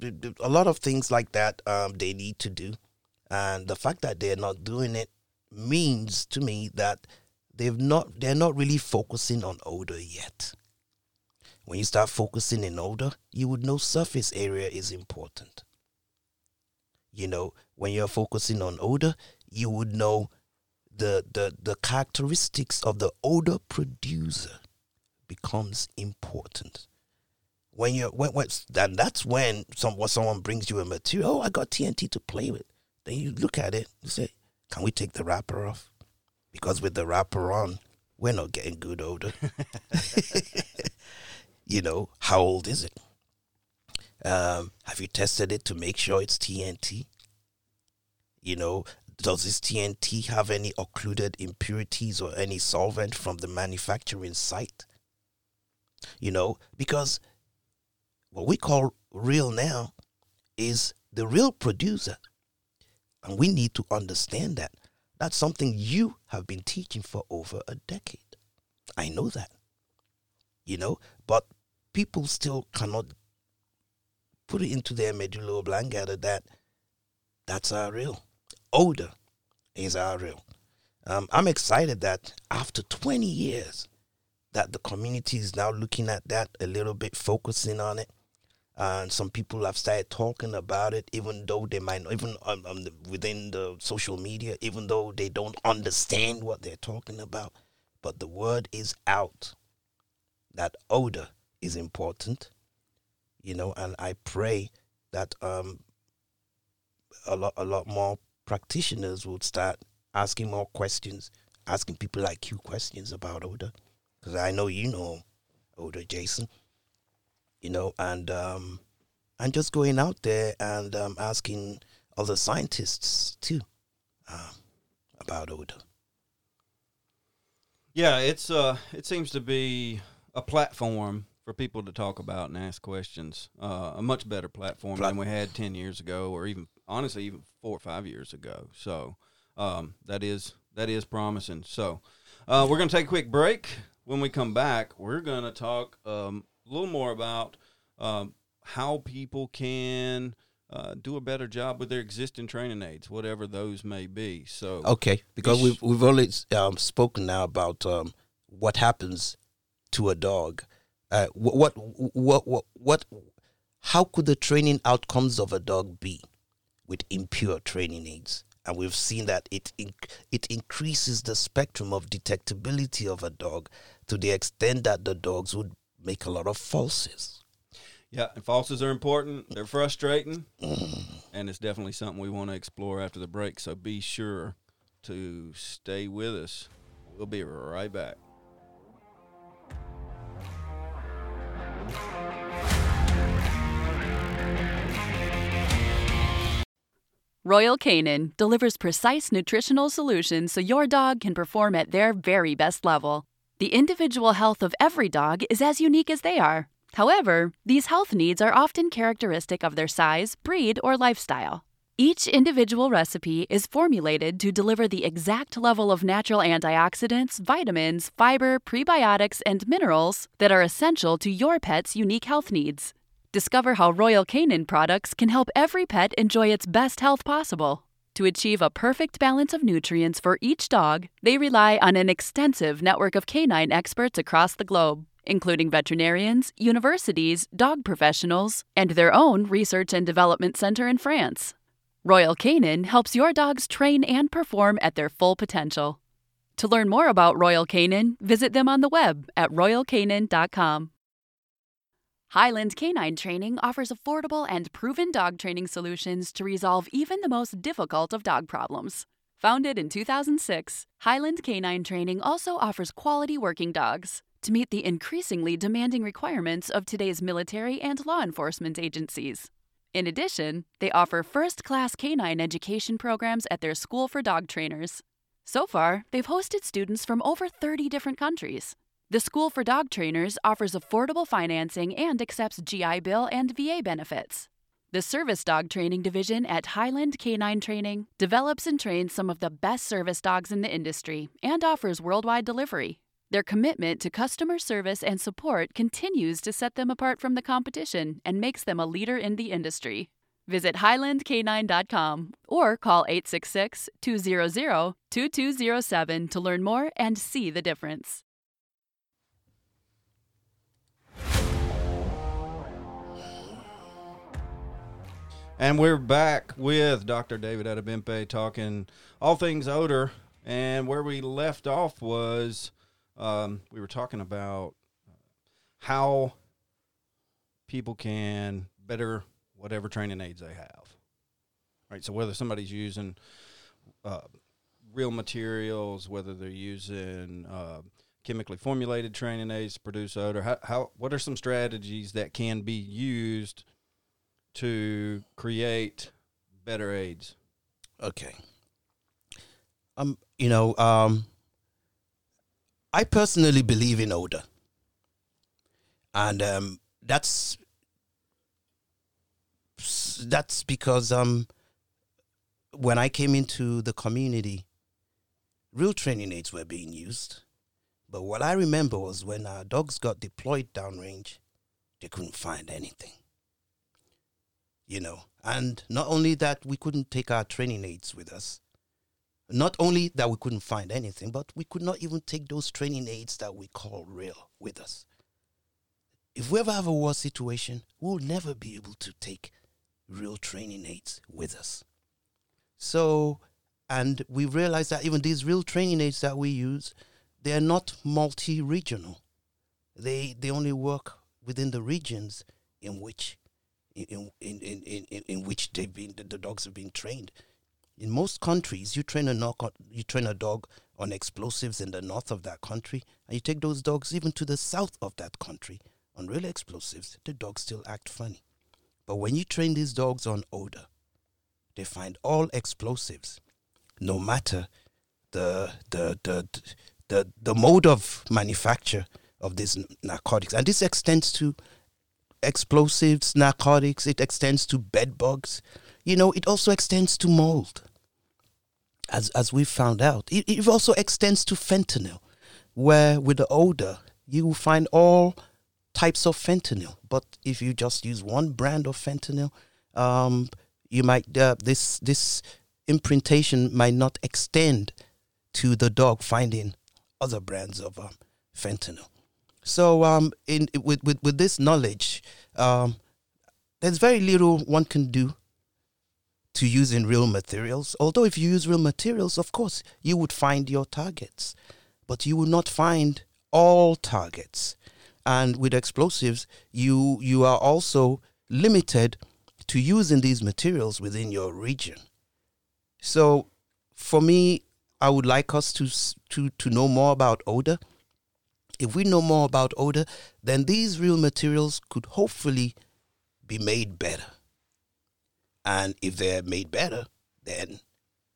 a lot of things like that um, they need to do, and the fact that they're not doing it means to me that they've not they're not really focusing on odor yet. When you start focusing in odor, you would know surface area is important. You know, when you're focusing on odor, you would know the the the characteristics of the odor producer becomes important. When you're when, when that that's when some when someone brings you a material, oh, I got TNT to play with. Then you look at it, you say, Can we take the wrapper off? Because with the wrapper on, we're not getting good odor. you know, how old is it? Um, have you tested it to make sure it's TNT? You know, does this TNT have any occluded impurities or any solvent from the manufacturing site? You know, because what we call real now is the real producer. And we need to understand that. That's something you have been teaching for over a decade. I know that. You know, people still cannot put it into their medulla oblongata that that's our real. Odor is our real. Um, I'm excited that after 20 years, that the community is now looking at that a little bit, focusing on it. And some people have started talking about it, even though they might not, even um, um, within the social media, even though they don't understand what they're talking about. But the word is out that odor is important, you know, and I pray that um, a lot, a lot more practitioners would start asking more questions, asking people like you questions about odor, because I know you know odor, Jason. You know, and um, and just going out there and um, asking other scientists too um, about odor. Yeah, it's uh, it seems to be a platform for people to talk about and ask questions. Uh, a much better platform Plat- than we had ten years ago, or even honestly, even four or five years ago. So um, that is that is promising. So uh, we're gonna take a quick break. When we come back, we're gonna talk um, a little more about um, how people can. Uh, do a better job with their existing training aids, whatever those may be. So, Okay, because we've we've only um, spoken now about um, what happens to a dog. Uh, what what what what? How could the training outcomes of a dog be with impure training aids? And we've seen that it inc- it increases the spectrum of detectability of a dog to the extent that the dogs would make a lot of falses. Yeah, and falses are important. They're frustrating, and it's definitely something we want to explore after the break. So be sure to stay with us. We'll be right back. Royal Canin delivers precise nutritional solutions so your dog can perform at their very best level. The individual health of every dog is as unique as they are. However, these health needs are often characteristic of their size, breed, or lifestyle. Each individual recipe is formulated to deliver the exact level of natural antioxidants, vitamins, fiber, prebiotics, and minerals that are essential to your pet's unique health needs. Discover how Royal Canin products can help every pet enjoy its best health possible. To achieve a perfect balance of nutrients for each dog, they rely on an extensive network of canine experts across the globe, including veterinarians, universities, dog professionals, and their own research and development center in France. Royal Canin helps your dogs train and perform at their full potential. To learn more about Royal Canin, visit them on the web at royalcanin.com. Highland Canine Training offers affordable and proven dog training solutions to resolve even the most difficult of dog problems. Founded in 2006, Highland Canine Training also offers quality working dogs to meet the increasingly demanding requirements of today's military and law enforcement agencies. In addition, they offer first class canine education programs at their School for Dog Trainers. So far, they've hosted students from over 30 different countries. The School for Dog Trainers offers affordable financing and accepts GI Bill and VA benefits. The Service Dog Training Division at Highland Canine Training develops and trains some of the best service dogs in the industry and offers worldwide delivery. Their commitment to customer service and support continues to set them apart from the competition and makes them a leader in the industry. Visit HighlandC9.com or call 866 200 2207 to learn more and see the difference. And we're back with Dr. David Adebimpe talking all things odor. And where we left off was um, we were talking about how people can better whatever training aids they have. Right. So whether somebody's using uh, real materials, whether they're using uh, chemically formulated training aids to produce odor, how, how what are some strategies that can be used to create better aids? Okay. Um, you know, um, I personally believe in odor, and um, that's that's because um, when I came into the community, real training aids were being used, but what I remember was when our dogs got deployed downrange, they couldn't find anything. You know, and not only that, we couldn't take our training aids with us not only that we couldn't find anything, but we could not even take those training aids that we call real with us. If we ever have a war situation, we'll never be able to take real training aids with us. So, and we realize that even these real training aids that we use, they're not multi-regional. They they only work within the regions in which in in in in, in which they've been the, the dogs have been trained. In most countries, you train a dog, you train a dog on explosives in the north of that country, and you take those dogs even to the south of that country on real explosives. The dogs still act funny, but when you train these dogs on odor, they find all explosives, no matter the the the the, the mode of manufacture of these narcotics, and this extends to explosives, narcotics. It extends to bed bugs. You know, it also extends to mold as as we found out. It, it also extends to fentanyl, where with the odor you will find all types of fentanyl. But if you just use one brand of fentanyl, um, you might uh, this this imprintation might not extend to the dog finding other brands of um, fentanyl. So um, in with, with with this knowledge, um, there's very little one can do to use in real materials. Although, if you use real materials, of course, you would find your targets, but you will not find all targets. And with explosives, you you are also limited to using these materials within your region. So, for me, I would like us to to to know more about odor. If we know more about odor, then these real materials could hopefully be made better. And if they're made better, then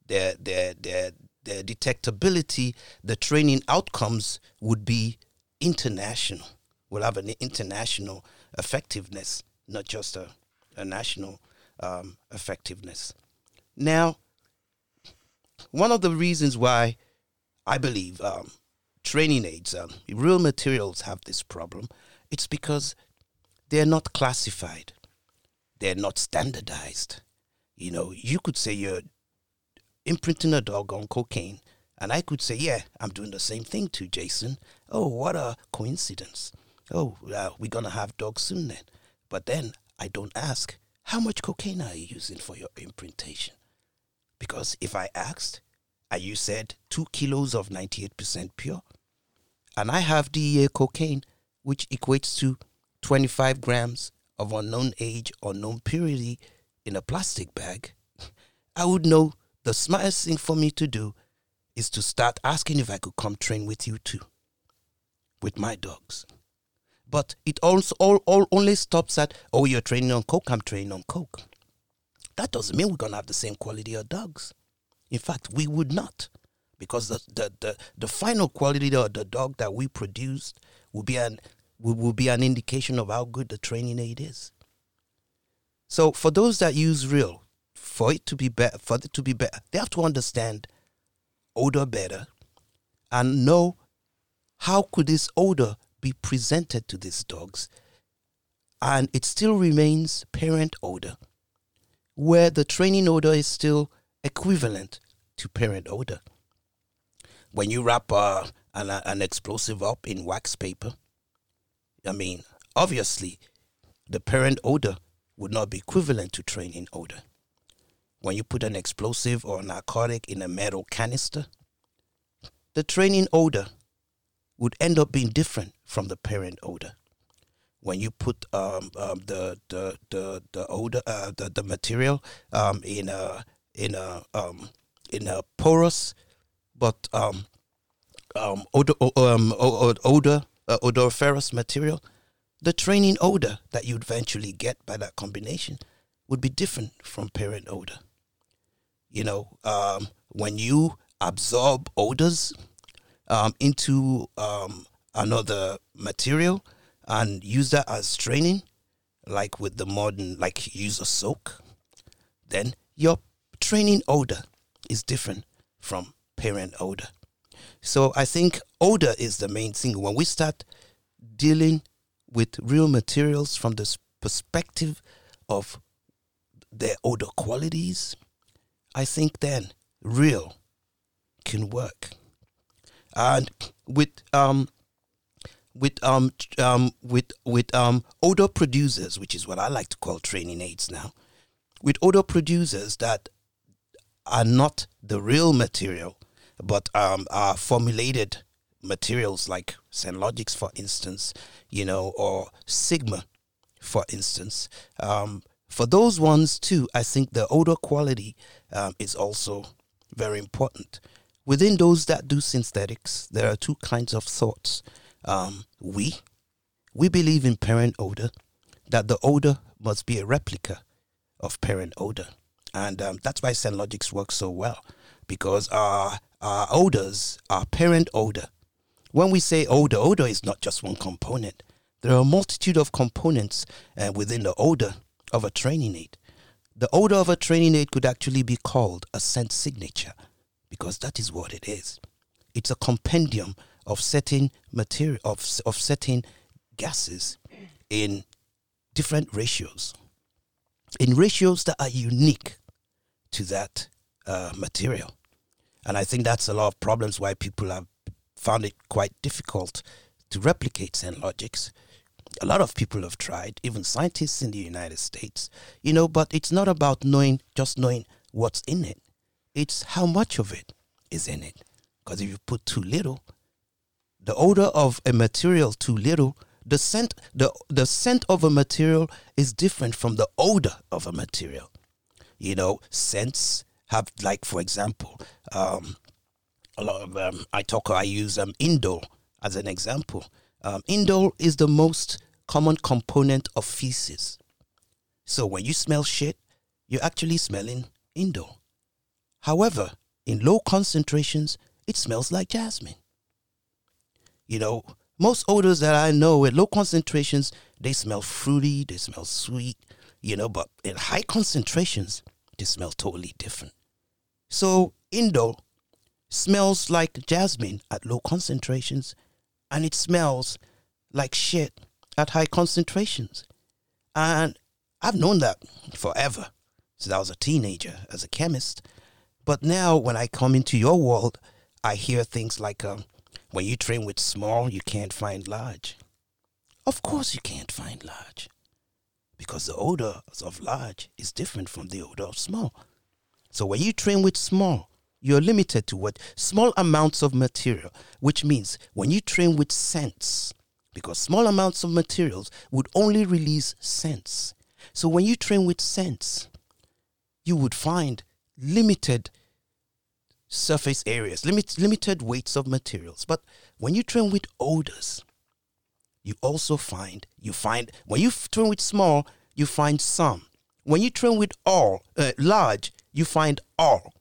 their their their their detectability, the training outcomes would be international. We'll have an international effectiveness, not just a, a national um, effectiveness. Now, one of the reasons why I believe um, training aids, um, real materials have this problem, it's because they're not classified, they're not standardized. You know, you could say you're imprinting a dog on cocaine, and I could say, yeah, I'm doing the same thing to Jason. Oh, what a coincidence. Oh, uh, we're going to have dogs soon then. But then I don't ask, how much cocaine are you using for your imprintation? Because if I asked, and you said two kilos of 98% pure, and I have DEA cocaine, which equates to 25 grams of unknown age, unknown purity in a plastic bag, I would know the smartest thing for me to do is to start asking if I could come train with you too, with my dogs. But it also all, all only stops at, oh, you're training on coke, I'm training on coke. That doesn't mean we're going to have the same quality of dogs. In fact, we would not. Because the, the, the, the final quality of the dog that we produced will be an will, be an indication of how good the training aid is. So for those that use real, for it to be better, for it to be better, they have to understand odor better and know how could this odor be presented to these dogs and it still remains parent odor where the training odor is still equivalent to parent odor when you wrap uh, an, an explosive up in wax paper i mean obviously the parent odor would not be equivalent to training odor when you put an explosive or a narcotic in a metal canister, the training odor would end up being different from the parent odor. When you put um, um, the, the the the odor uh, the, the material um, in a in a um, in a porous but um, um, odor um, odor uh, odoriferous material, the training odor that you'd eventually get by that combination would be different from parent odor. You know, um, when you absorb odors um, into um, another material and use that as training, like with the modern, like use a soak, then your training odor is different from parent odor. So I think odor is the main thing. When we start dealing with real materials from the perspective of their odor qualities, I think then real can work. And with um with um um with with um odor producers, which is what I like to call training aids now, with odor producers that are not the real material, but um are formulated materials like ScentLogix, for instance, you know, or Sigma, for instance. Um, for those ones too, I think the odor quality um, is also very important. Within those that do synthetics, there are two kinds of thoughts. Um, we, we believe in parent odor, that the odor must be a replica of parent odor. And um, that's why ScentLogix works so well, because our, our odors are parent odor. When we say odor, odor is not just one component. There are a multitude of components uh, within the odor of a training aid. The odor of a training aid could actually be called a scent signature because that is what it is. It's a compendium of certain material of, of certain gases in different ratios, in ratios that are unique to that uh, material. And I think that's a lot of problems why people have found it quite difficult to replicate ScentLogix a lot of people have tried, even scientists in the United States, you know, but it's not about knowing, just knowing what's in it. It's how much of it is in it. Because if you put too little, the odor of a material too little, the scent, the, the scent of a material is different from the odor of a material. You know, scents have, like, for example, um, a lot of, um, I talk, I use um, indole as an example. Um, indole is the most common component of feces. So when you smell shit, you're actually smelling indole. However, in low concentrations, it smells like jasmine. You know, most odors that I know at low concentrations, they smell fruity, they smell sweet, you know, but in high concentrations, they smell totally different. So indole smells like jasmine at low concentrations, and it smells like shit at high concentrations. And I've known that forever since I was a teenager as a chemist. But now, when I come into your world, I hear things like um, when you train with small, you can't find large. Of course, you can't find large because the odor of large is different from the odor of small. So when you train with small, you're limited to what small amounts of material, which means when you train with scents, because small amounts of materials would only release scents. So when you train with scents, you would find limited surface areas, limit, limited weights of materials. But when you train with odors, you also find you find when you train with small, you find some. When you train with all uh, large, you find all.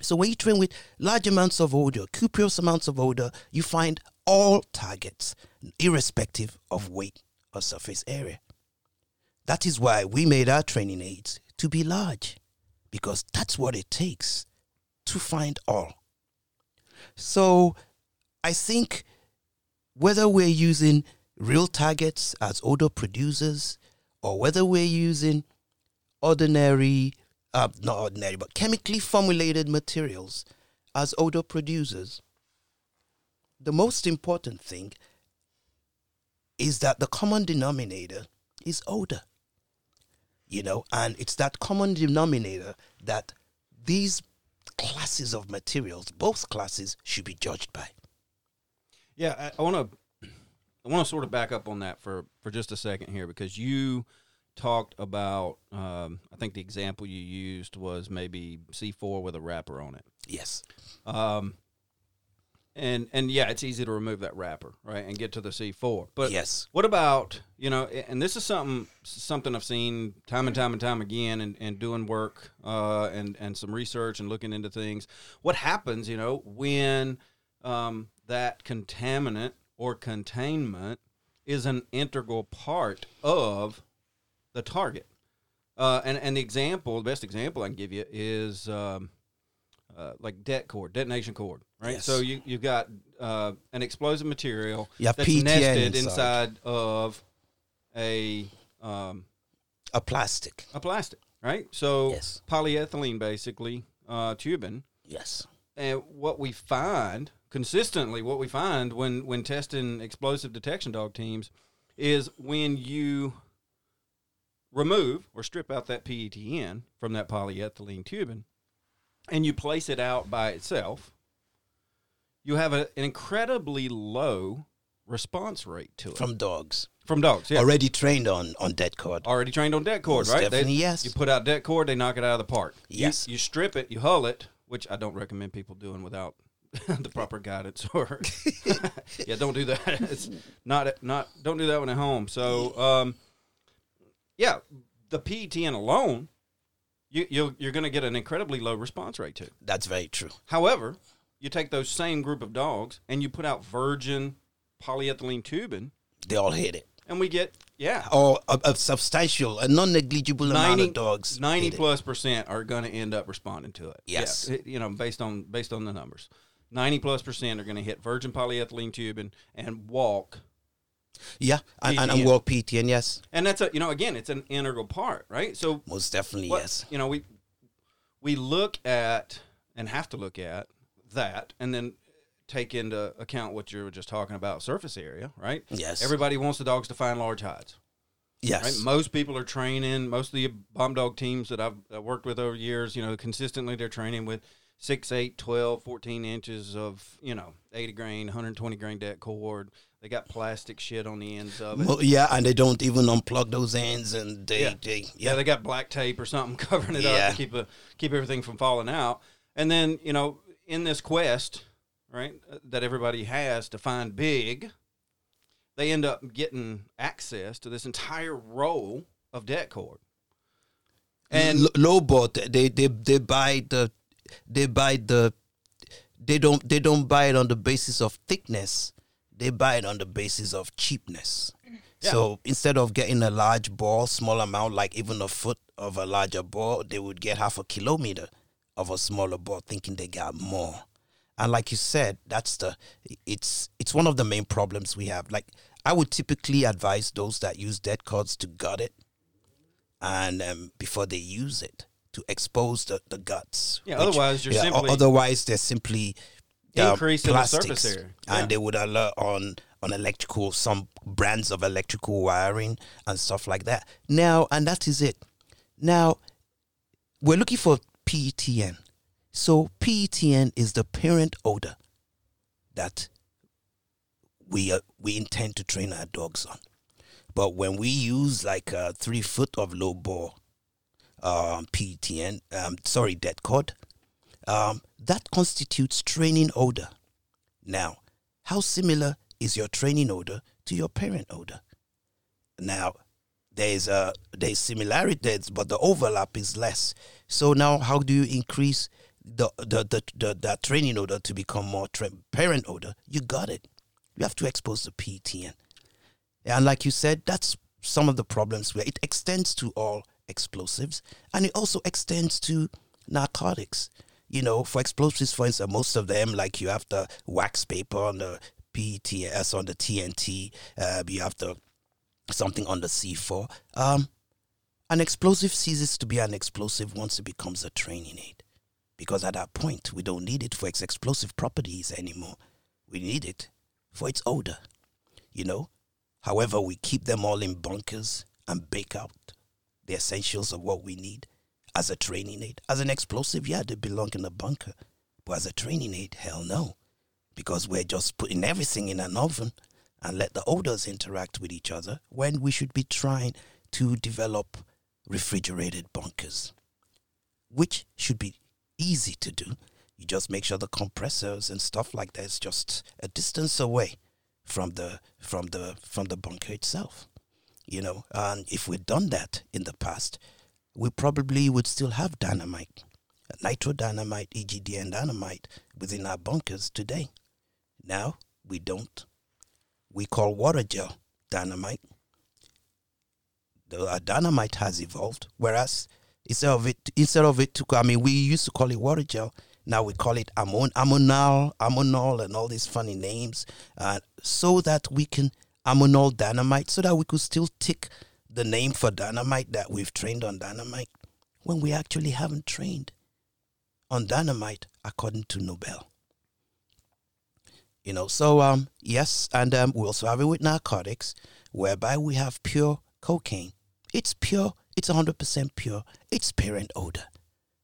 So when you train with large amounts of odor, copious amounts of odor, you find all targets, irrespective of weight or surface area. That is why we made our training aids to be large, because that's what it takes to find all. So I think whether we're using real targets as odor producers or whether we're using ordinary, uh, not ordinary, but chemically formulated materials as odor producers, the most important thing is that the common denominator is odor. You know, and it's that common denominator that these classes of materials, both classes, should be judged by. Yeah, I, I want to I want to sort of back up on that for for just a second here because you talked about um, I think the example you used was maybe C4 with a wrapper on it. Yes. Um, and and yeah, it's easy to remove that wrapper, right, and get to the C4. But Yes. what about you know? And this is something something I've seen time and time and time again, and, and doing work uh, and and some research and looking into things. What happens, you know, when um, that contaminant or containment is an integral part of the target? Uh, and and the example, the best example I can give you is. Um, uh, like det cord, detonation cord, right? Yes. So you you've got uh, an explosive material that's PETN nested inside. inside of a um, A plastic. a plastic, right? So Yes. polyethylene, basically, uh, tubing. Yes. And what we find consistently, what we find when when testing explosive detection dog teams, is when you remove or strip out that PETN from that polyethylene tubing, and you place it out by itself, you have a, an incredibly low response rate to it From dogs. from dogs. Yeah, Already trained on, on det cord. already trained on det cord, Most right? They- yes. You put out det cord, they knock it out of the park. You- Yes. You, strip it, you hull it, which I don't recommend people doing without the proper guidance or yeah, don't do that. It's not not don't do that one at home. So um, yeah, the PETN alone, you you'll, you're going to get an incredibly low response rate to. That's very true. However, you take those same group of dogs and you put out virgin polyethylene tubing, They all hit it. and we get yeah Or a, a substantial, a non negligible amount 90, of dogs. 90 hate it. plus percent are going to end up responding to it. Yes. Yeah, it- you know, based on based on the numbers. 90 plus percent are going to hit virgin polyethylene tubing and walk. Yeah. And, and, PETN. and walk PTN, yes. And that's a, you know, again, it's an integral part, right? So Most definitely, what- yes. You know, we we look at and have to look at that and then take into account what you were just talking about surface area, right? Yes. Everybody wants the dogs to find large hides. Yes. Right? Most people are training. Most of the bomb dog teams that I've worked with over years, you know, consistently they're training with 6, 8, 12, 14 inches of, you know, 80 grain, 120 grain det cord. They got plastic shit on the ends of it. Well, yeah, and they don't even unplug those ends, and they, Yeah. they yeah, yeah, they got black tape or something covering it up to keep a, keep everything from falling out. And then, you know, in this quest, right, uh, that everybody has to find big, they end up getting access to this entire roll of det cord. And L- low bought they they they buy the they buy the they don't they don't buy it on the basis of thickness they buy it on the basis of cheapness So instead of getting a large ball, small amount, like even a foot of a larger ball, they would get half a kilometer of a smaller ball, thinking they got more. And like you said, that's the it's it's one of the main problems we have. Like I would typically advise those that use det cords to gut it, and um, before they use it to expose the, the guts. Yeah, otherwise you're o- simply- otherwise they're simply uh, Increasing the surface area. and they would alert on on electrical some brands of electrical wiring and stuff like that. Now, and that is it. Now, we're looking for PETN. So PETN is the parent odor that we uh, we intend to train our dogs on. But when we use like a three foot of low ball um, PETN, um, sorry, det cord, um, that constitutes training odor. Now, how similar is your training odor to your parent odor? Now, there's a there's similarities, but the overlap is less. So now, how do you increase the the the, the that training odor to become more tra- parent odor? You got it. You have to expose the PETN. And like you said, that's some of the problems where it extends to all explosives and it also extends to narcotics. You know, for explosives, for instance, most of them, like you have the wax paper on the PETS, on the TNT, uh, you have the something on the C4. Um, an explosive ceases to be an explosive once it becomes a training aid. Because at that point, we don't need it for its explosive properties anymore. We need it for its odor, you know? However, we keep them all in bunkers and bake out the essentials of what we need as a training aid. As an explosive, yeah, they belong in a bunker. But as a training aid, hell no. Because we're just putting everything in an oven and let the odors interact with each other when we should be trying to develop refrigerated bunkers, which should be easy to do. You just make sure the compressors and stuff like that is just a distance away from the from the from the bunker itself. You know, and if we'd done that in the past, we probably would still have dynamite, nitro dynamite, EGD, and dynamite within our bunkers today. Now we don't. We call water gel dynamite. The uh, dynamite has evolved, whereas instead of it, instead of it to, I mean, we used to call it water gel. Now we call it ammon, ammonal, ammonol, and all these funny names, uh, so that we can ammonol dynamite, so that we could still tick the name for dynamite that we've trained on dynamite, when we actually haven't trained on dynamite according to Nobel. You know, so um, yes, and um, we also have it with narcotics, whereby we have pure cocaine. It's pure. It's hundred percent pure. It's parent odor,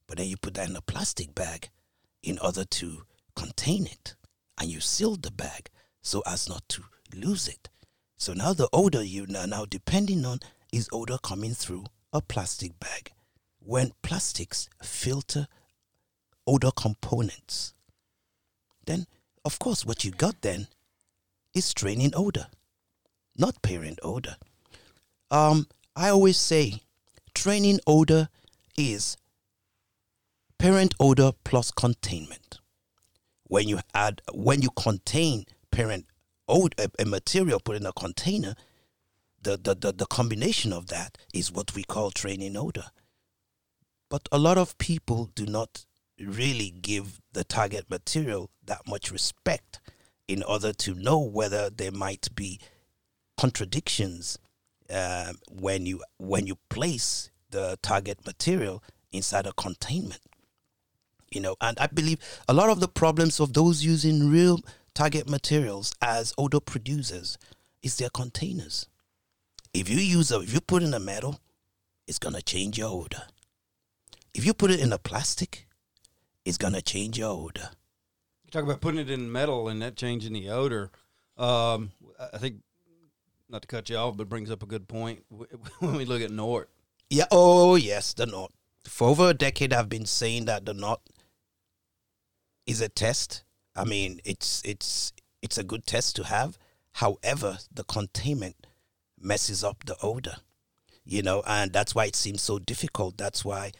but then you put that in a plastic bag in order to contain it, and you seal the bag so as not to lose it. So now the odor you are now depending on is odor coming through a plastic bag. When plastics filter odor components, then of course what you got then is training odor, not parent odor. Um, I always say training odor is parent odor plus containment. When you add, when you contain parent odor, a, a material put in a container, the, the, the, the combination of that is what we call training odor. But a lot of people do not really give the target material that much respect in order to know whether there might be contradictions um, when you when you place the target material inside a containment you know and i believe a lot of the problems of those using real target materials as odor producers is their containers if you use a if you put in a metal it's going to change your odor if you put it in a plastic it's going to change your odor You talk about putting it in metal and that changing the odor. Um, I think, not to cut you off, but brings up a good point when we look at Nort. Yeah. Oh, yes, the Nort. For over a decade, I've been saying that the Nort is a test. I mean, it's it's it's a good test to have. However, the containment messes up the odor, you know, and that's why it seems so difficult. That's why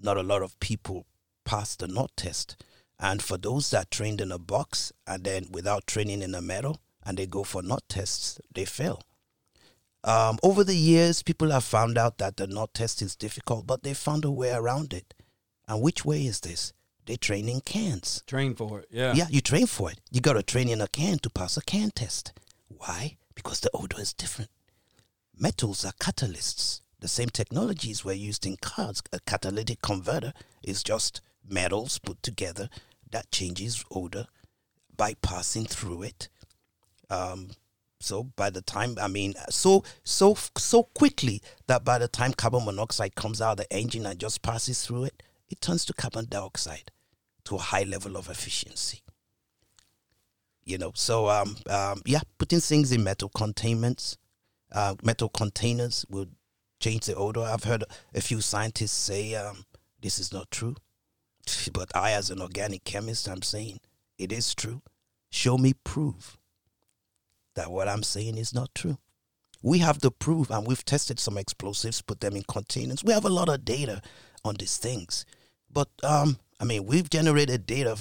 not a lot of people pass the NORT test. And for those that trained in a box and then without training in a metal and they go for NORT tests, they fail. Um, over the years, people have found out that the NORT test is difficult, but they found a way around it. And which way is this? They train in cans. Train for it. Yeah. Yeah, you train for it. You got to train in a can to pass a can test. Why? Because the odor is different. Metals are catalysts. The same technologies were used in cars. A catalytic converter is just metals put together that changes odor by passing through it. Um, so by the time, I mean, so so so quickly that by the time carbon monoxide comes out of the engine and just passes through it, it turns to carbon dioxide to a high level of efficiency. You know, so um, um, yeah, putting things in metal containments, uh, metal containers will change the odor. I've heard a few scientists say um, this is not true, but I, as an organic chemist, I'm saying it is true. Show me proof that what I'm saying is not true. We have the proof, and we've tested some explosives, put them in containers. We have a lot of data on these things, but um, I mean, we've generated data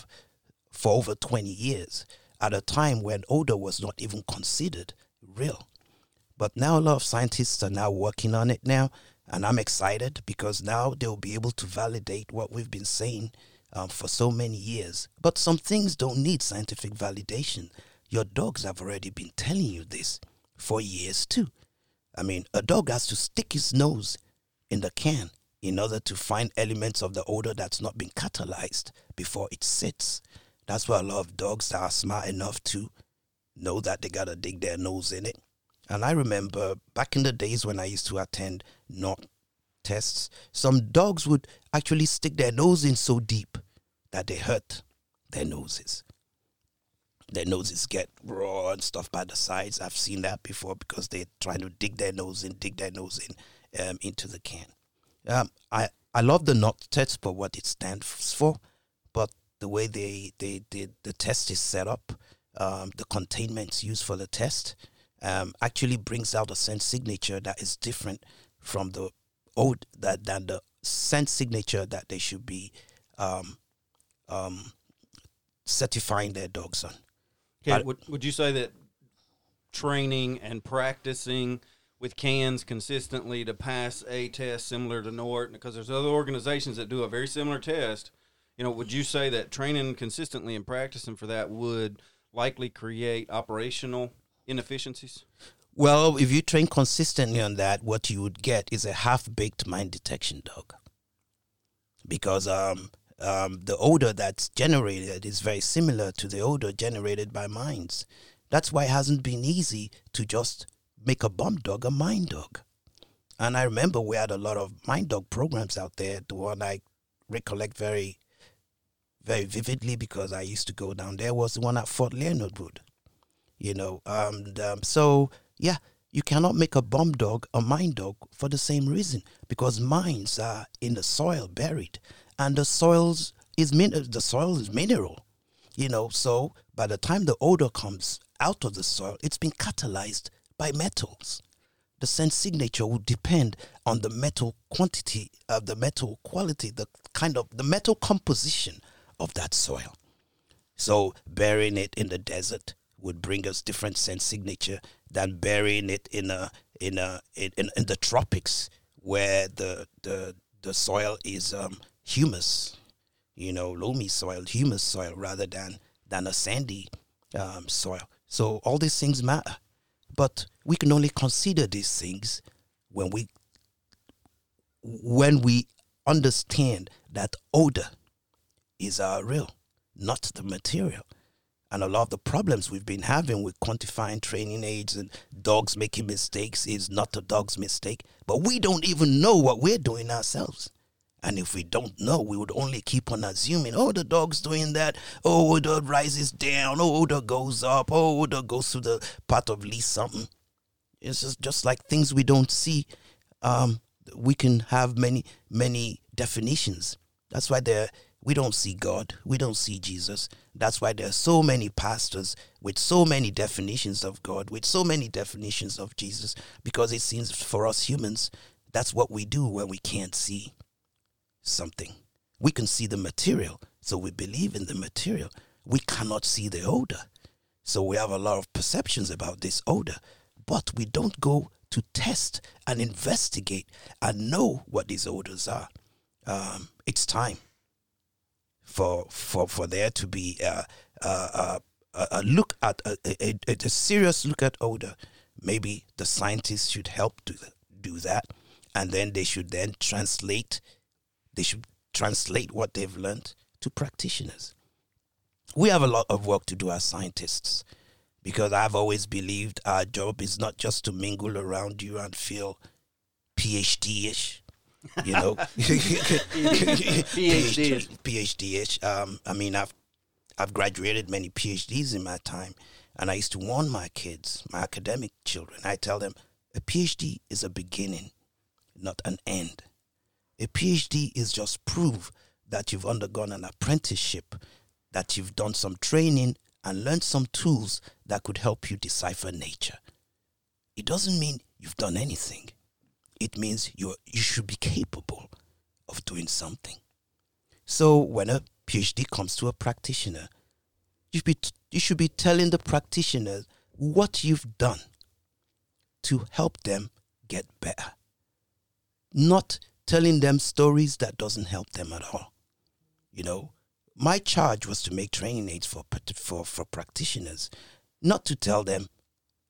for over 20 years at a time when odor was not even considered real. But now a lot of scientists are now working on it now, and I'm excited because now they'll be able to validate what we've been saying um, for so many years. But some things don't need scientific validation. Your dogs have already been telling you this for years too. I mean, a dog has to stick his nose in the can in order to find elements of the odor that's not been catalyzed before it sits. That's why a lot of dogs are smart enough to know that they gotta dig their nose in it. And I remember back in the days when I used to attend NORT tests, some dogs would actually stick their nose in so deep that they hurt their noses. Their noses get raw and stuff by the sides. I've seen that before because they're trying to dig their nose in, dig their nose in um, into the can. Um, I I love the NORT test for what it stands for, but the way they they, they the test is set up, um, the containments used for the test, um, actually brings out a scent signature that is different from the old that than the scent signature that they should be um, um, certifying their dogs on. Okay, I- would, would you say that training and practicing with cans consistently to pass a test similar to NORT, because there's other organizations that do a very similar test, you know, would you say that training consistently and practicing for that would likely create operational inefficiencies? Well, if you train consistently on that, what you would get is a half-baked mine detection dog. Because um, um, the odor that's generated is very similar to the odor generated by mines. That's why it hasn't been easy to just make a bomb dog a mine dog. And I remember we had a lot of mine dog programs out there. The one I recollect very, very vividly because I used to go down there was the one at Fort Leonard Wood. You know, um, and, um, so yeah, you cannot make a bomb dog a mine dog for the same reason because mines are in the soil buried, and the soils is min- the soil is mineral. You know, so by the time the odor comes out of the soil, it's been catalyzed by metals. The scent signature will depend on the metal quantity of the metal quality, the kind of the metal composition of that soil. So burying it in the desert would bring us different scent signature than burying it in a in a in, in, in the tropics where the the the soil is um, humus, you know, loamy soil, humus soil rather than than a sandy um, soil. So all these things matter, but we can only consider these things when we when we understand that odor is our real, not the material. And a lot of the problems we've been having with quantifying training aids and dogs making mistakes is not the dog's mistake, but we don't even know what we're doing ourselves. And if we don't know, we would only keep on assuming, oh, the dog's doing that. Oh, odor rises down. Oh, the goes up. Oh, odor goes to the part of least something. It's just, just like things we don't see. Um, we can have many, many definitions. That's why there we don't see God. We don't see Jesus. That's why there are so many pastors with so many definitions of God, with so many definitions of Jesus, because it seems for us humans, that's what we do when we can't see something. We can see the material, so we believe in the material. We cannot see the odor. So we have a lot of perceptions about this odor, but we don't go to test and investigate and know what these odors are. Um, it's time for for for there to be a, a, a, a look at a, a, a serious look at odor. Maybe the scientists should help do do that, and then they should then translate. They should translate what they've learned to practitioners. We have a lot of work to do as scientists because I've always believed our job is not just to mingle around you and feel PhD ish. You know, PhD. PhD ish. Um, I mean, I've I've graduated many PhDs in my time, and I used to warn my kids, my academic children. I tell them, a PhD is a beginning, not an end. A PhD is just proof that you've undergone an apprenticeship, that you've done some training and learned some tools that could help you decipher nature. It doesn't mean you've done anything. It means you you should be capable of doing something. So when a PhD comes to a practitioner, you should be you should be telling the practitioner what you've done to help them get better. Not telling them stories that doesn't help them at all. You know, my charge was to make training aids for for for practitioners, not to tell them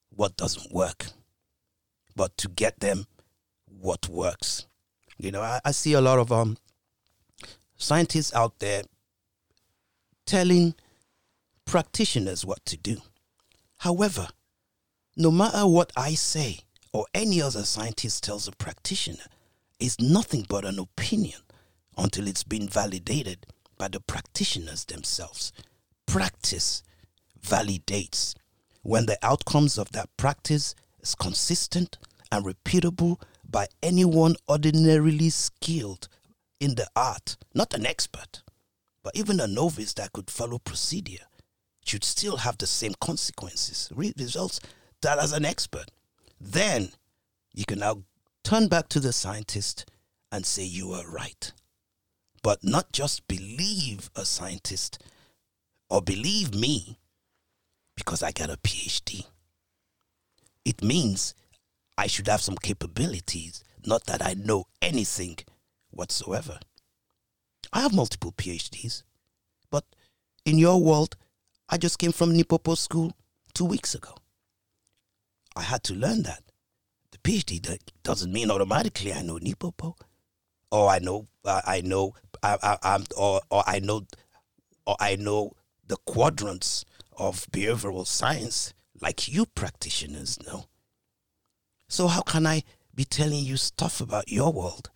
what doesn't work, but to get them what works. You know, I, I see a lot of um scientists out there telling practitioners what to do. However, no matter what I say or any other scientist tells a practitioner, is nothing but an opinion until it's been validated by the practitioners themselves. Practice validates. When the outcomes of that practice is consistent and repeatable by anyone ordinarily skilled in the art, not an expert, but even a novice that could follow procedure, should still have the same consequences, results that as an expert. Then you can now turn back to the scientist and say you were right. But not just believe a scientist or believe me because I got a PhD. It means I should have some capabilities, not that I know anything whatsoever. I have multiple PhDs, but in your world, I just came from NePoPo school two weeks ago. I had to learn that. The PhD doesn't mean automatically I know NePoPo, or I know uh, I know I, I, am or or I know or I know the quadrants of behavioral science like you practitioners know. So how can I be telling you stuff about your world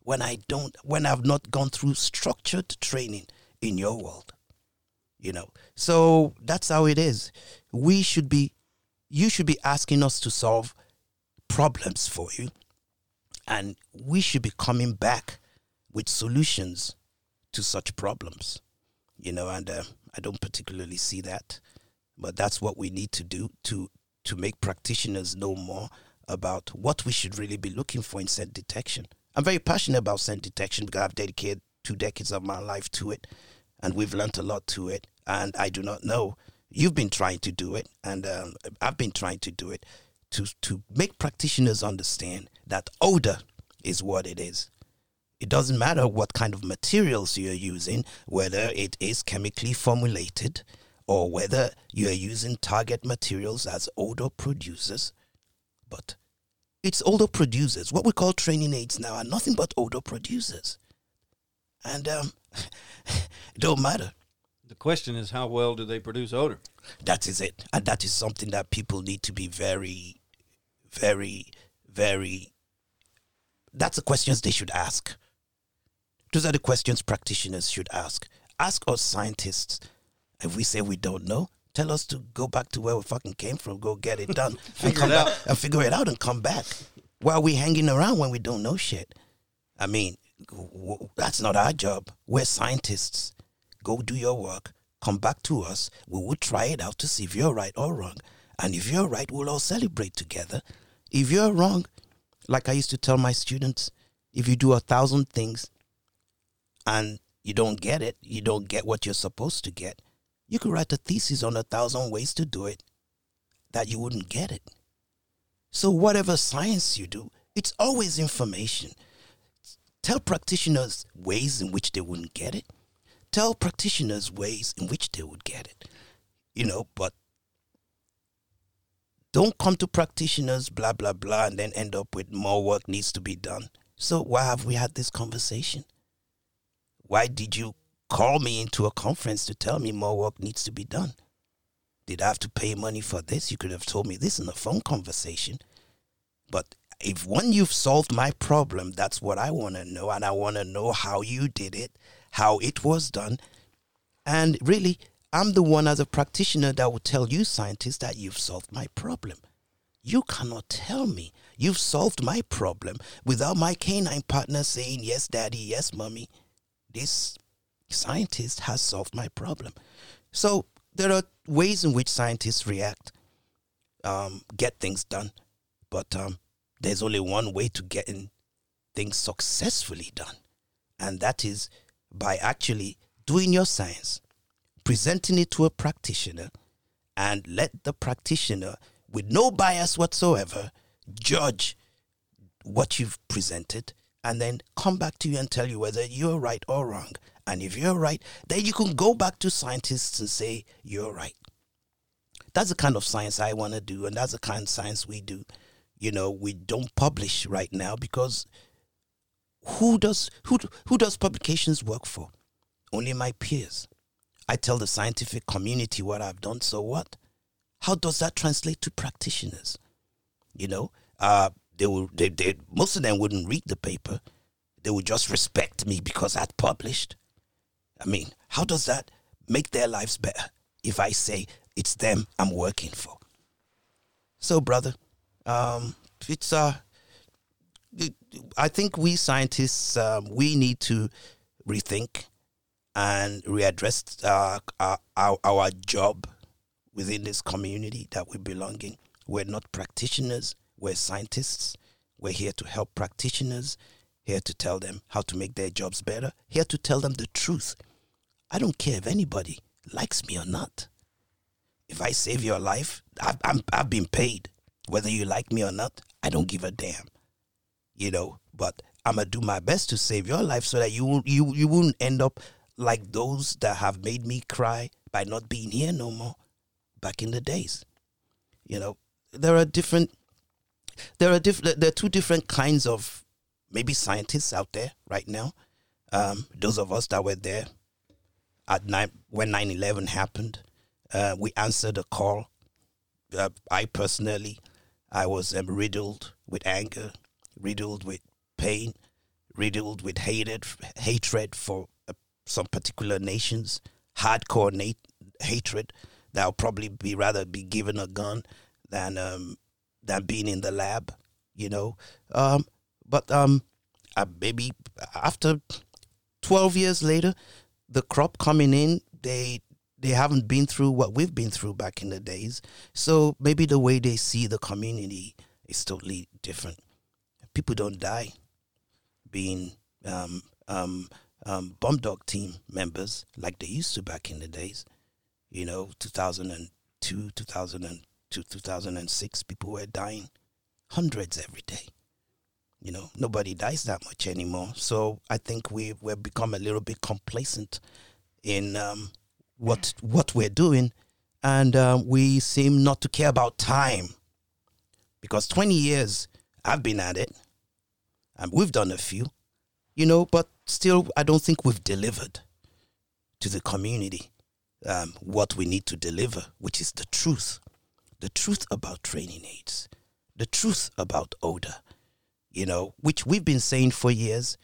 when I don't when I've not gone through structured training in your world? You know. So that's how it is. We should be you should be asking us to solve problems for you and we should be coming back with solutions to such problems. You know, and uh, I don't particularly see that, but that's what we need to do to to make practitioners know more about what we should really be looking for in scent detection. I'm very passionate about scent detection because I've dedicated two decades of my life to it, and we've learned a lot to it. And I do not know. You've been trying to do it, and um, I've been trying to do it to to make practitioners understand that odor is what it is. It doesn't matter what kind of materials you're using, whether it is chemically formulated or whether you're using target materials as odor producers but it's odor producers. What we call training aids now are nothing but odor producers. And um, it don't matter. The question is, how well do they produce odor? That is it. And that is something that people need to be very, very, very. That's the questions they should ask. Those are the questions practitioners should ask. Ask us scientists. If we say we don't know, Tell us to go back to where we fucking came from, go get it done, and come back and figure it out and come back. Why are we hanging around when we don't know shit? I mean, w- that's not our job. We're scientists. Go do your work. Come back to us. We will try it out to see if you're right or wrong. And if you're right, we'll all celebrate together. If you're wrong, like I used to tell my students, if you do a thousand things and you don't get it, you don't get what you're supposed to get, you could write a thesis on a thousand ways to do it that you wouldn't get it. So, whatever science you do, it's always information. Tell practitioners ways in which they wouldn't get it. Tell practitioners ways in which they would get it. You know, but don't come to practitioners, blah, blah, blah, and then end up with more work needs to be done. So, why have we had this conversation? Why did you call me into a conference to tell me more work needs to be done? Did I have to pay money for this? You could have told me this in a phone conversation. But if when you've solved my problem, that's what I want to know. And I want to know how you did it, how it was done. And really, I'm the one as a practitioner that will tell you, scientists, that you've solved my problem. You cannot tell me you've solved my problem without my canine partner saying, Yes, daddy, yes, mommy. This scientist has solved my problem. So there are ways in which scientists react, um, get things done, but um, there's only one way to getting things successfully done, and that is by actually doing your science, presenting it to a practitioner, and let the practitioner, with no bias whatsoever, judge what you've presented and then come back to you and tell you whether you're right or wrong. And if you're right, then you can go back to scientists and say, you're right. That's the kind of science I want to do, and that's the kind of science we do. You know, we don't publish right now because who does who who does publications work for? Only my peers. I tell the scientific community what I've done, so what? How does that translate to practitioners? You know, uh, they will they, they most of them wouldn't read the paper. They would just respect me because I'd published. I mean, how does that make their lives better if I say it's them I'm working for? So, brother, um, it's uh, I think we scientists um, we need to rethink and readdress uh, our, our, our job within this community that we belong in. We're not practitioners, we're scientists. We're here to help practitioners, here to tell them how to make their jobs better, here to tell them the truth. I don't care if anybody likes me or not. If I save your life, I've, I'm, I've been paid. Whether you like me or not, I don't give a damn. You know, but I'm gonna do my best to save your life so that you you you won't end up like those that have made me cry by not being here no more back in the days. You know, there are different there are different there are two different kinds of maybe scientists out there right now. Um, those of us that were there at nine when 9-11 happened, uh, we answered a call. Uh, I personally, I was um, riddled with anger, riddled with pain, riddled with hated hatred for uh, some particular nations, hardcore na- hatred that will probably be rather be given a gun than um, than being in the lab, you know. Um, but um, uh, maybe after twelve years later, the crop coming in, they they haven't been through what we've been through back in the days. So maybe the way they see the community is totally different. People don't die being um, um, um, bomb dog team members like they used to back in the days. You know, 2002, 2002, 2006, people were dying hundreds every day. You know, nobody dies that much anymore. So I think we we've become a little bit complacent in um, what what we're doing, and um, we seem not to care about time. Because 20 years I've been at it, and we've done a few, you know, but still I don't think we've delivered to the community um, what we need to deliver, which is the truth, the truth about training aids, the truth about odor, you know, which we've been saying for years,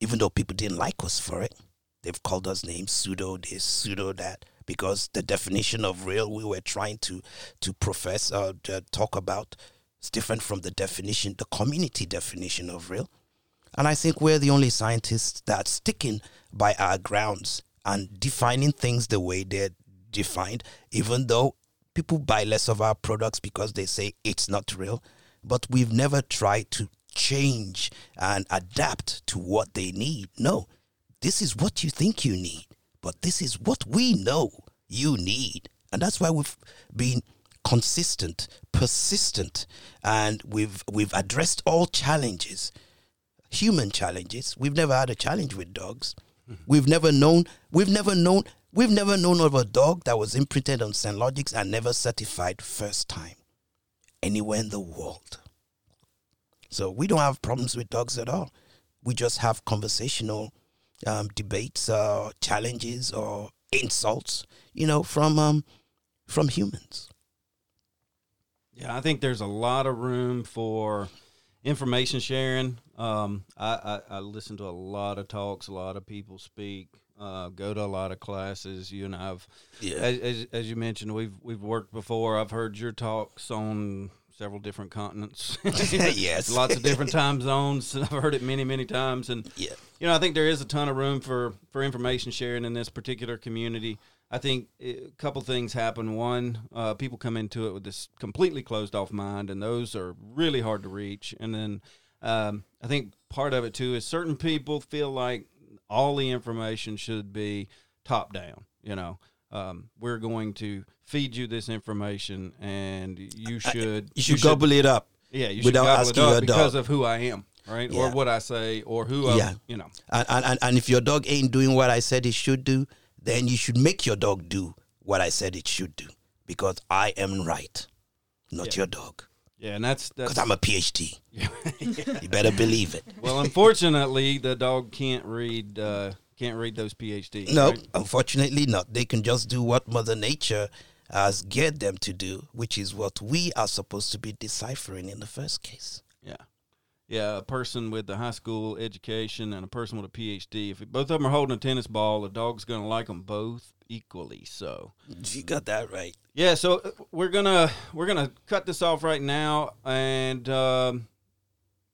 even though people didn't like us for it. They've called us names, pseudo this, pseudo that, because the definition of real we were trying to to profess or to talk about is different from the definition, the community definition of real. And I think we're the only scientists that sticking by our grounds and defining things the way they're defined, even though people buy less of our products because they say it's not real. But we've never tried to change and adapt to what they need. No, this is what you think you need, but this is what we know you need. And that's why we've been consistent, persistent, and we've we've addressed all challenges, human challenges. We've never had a challenge with dogs. Mm-hmm. We've never known. We've never known. We've never known of a dog that was imprinted on ScentLogix and never certified first time anywhere in the world. So we don't have problems with dogs at all. We just have conversational um, debates, uh, challenges, or insults, you know, from um, from humans. Yeah, I think there's a lot of room for information sharing. Um, I, I, I listen to a lot of talks, a lot of people speak, uh, go to a lot of classes. You and I've, Yeah. as, as, as you mentioned, we've we've worked before. I've heard your talks on several different continents. Yes. lots of different time zones. I've heard it many many times, and Yeah. you know, I think there is a ton of room for for information sharing in this particular community. I think a couple things happen. One, uh, people come into it with this completely closed off mind, and those are really hard to reach. And then um, I think part of it too is certain people feel like all the information should be top down. You know, um, we're going to feed you this information, and you should You should gobble it up. yeah, you should without gobble it up your because dog. of who I am, right, or what I say, or who I, Yeah. you know. And, and, and- if your dog ain't doing what I said it should do, then you should make your dog do what I said it should do because I am right, not your dog. Yeah, and that's Because I'm a PhD. you better believe it. well. Unfortunately, the dog can't read uh, can't read those PhDs. No, right? unfortunately not. They can just do what Mother Nature has geared them to do, which is what we are supposed to be deciphering in the first case. Yeah, yeah. A person with a high school education and a person with a PhD. If both of them are holding a tennis ball, the dog's going to like them both equally. So You got that right. Yeah, so uh, we're gonna we're gonna cut this off right now, and um,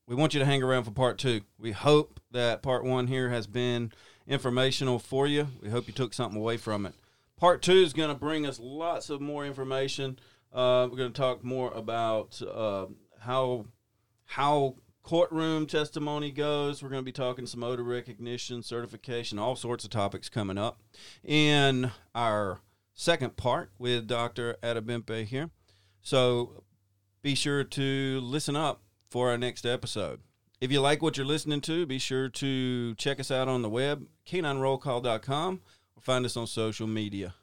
we want you to hang around for part two. We hope that part one here has been informational for you. We hope you took something away from it. Part two is gonna bring us lots of more information. Uh, we're gonna talk more about uh, how how courtroom testimony goes. We're going to be talking some odor recognition, certification, all sorts of topics coming up in our second part with Dr. Adebimpe here. So be sure to listen up for our next episode. If you like what you're listening to, be sure to check us out on the web, caninerollcall.com, find us on social media.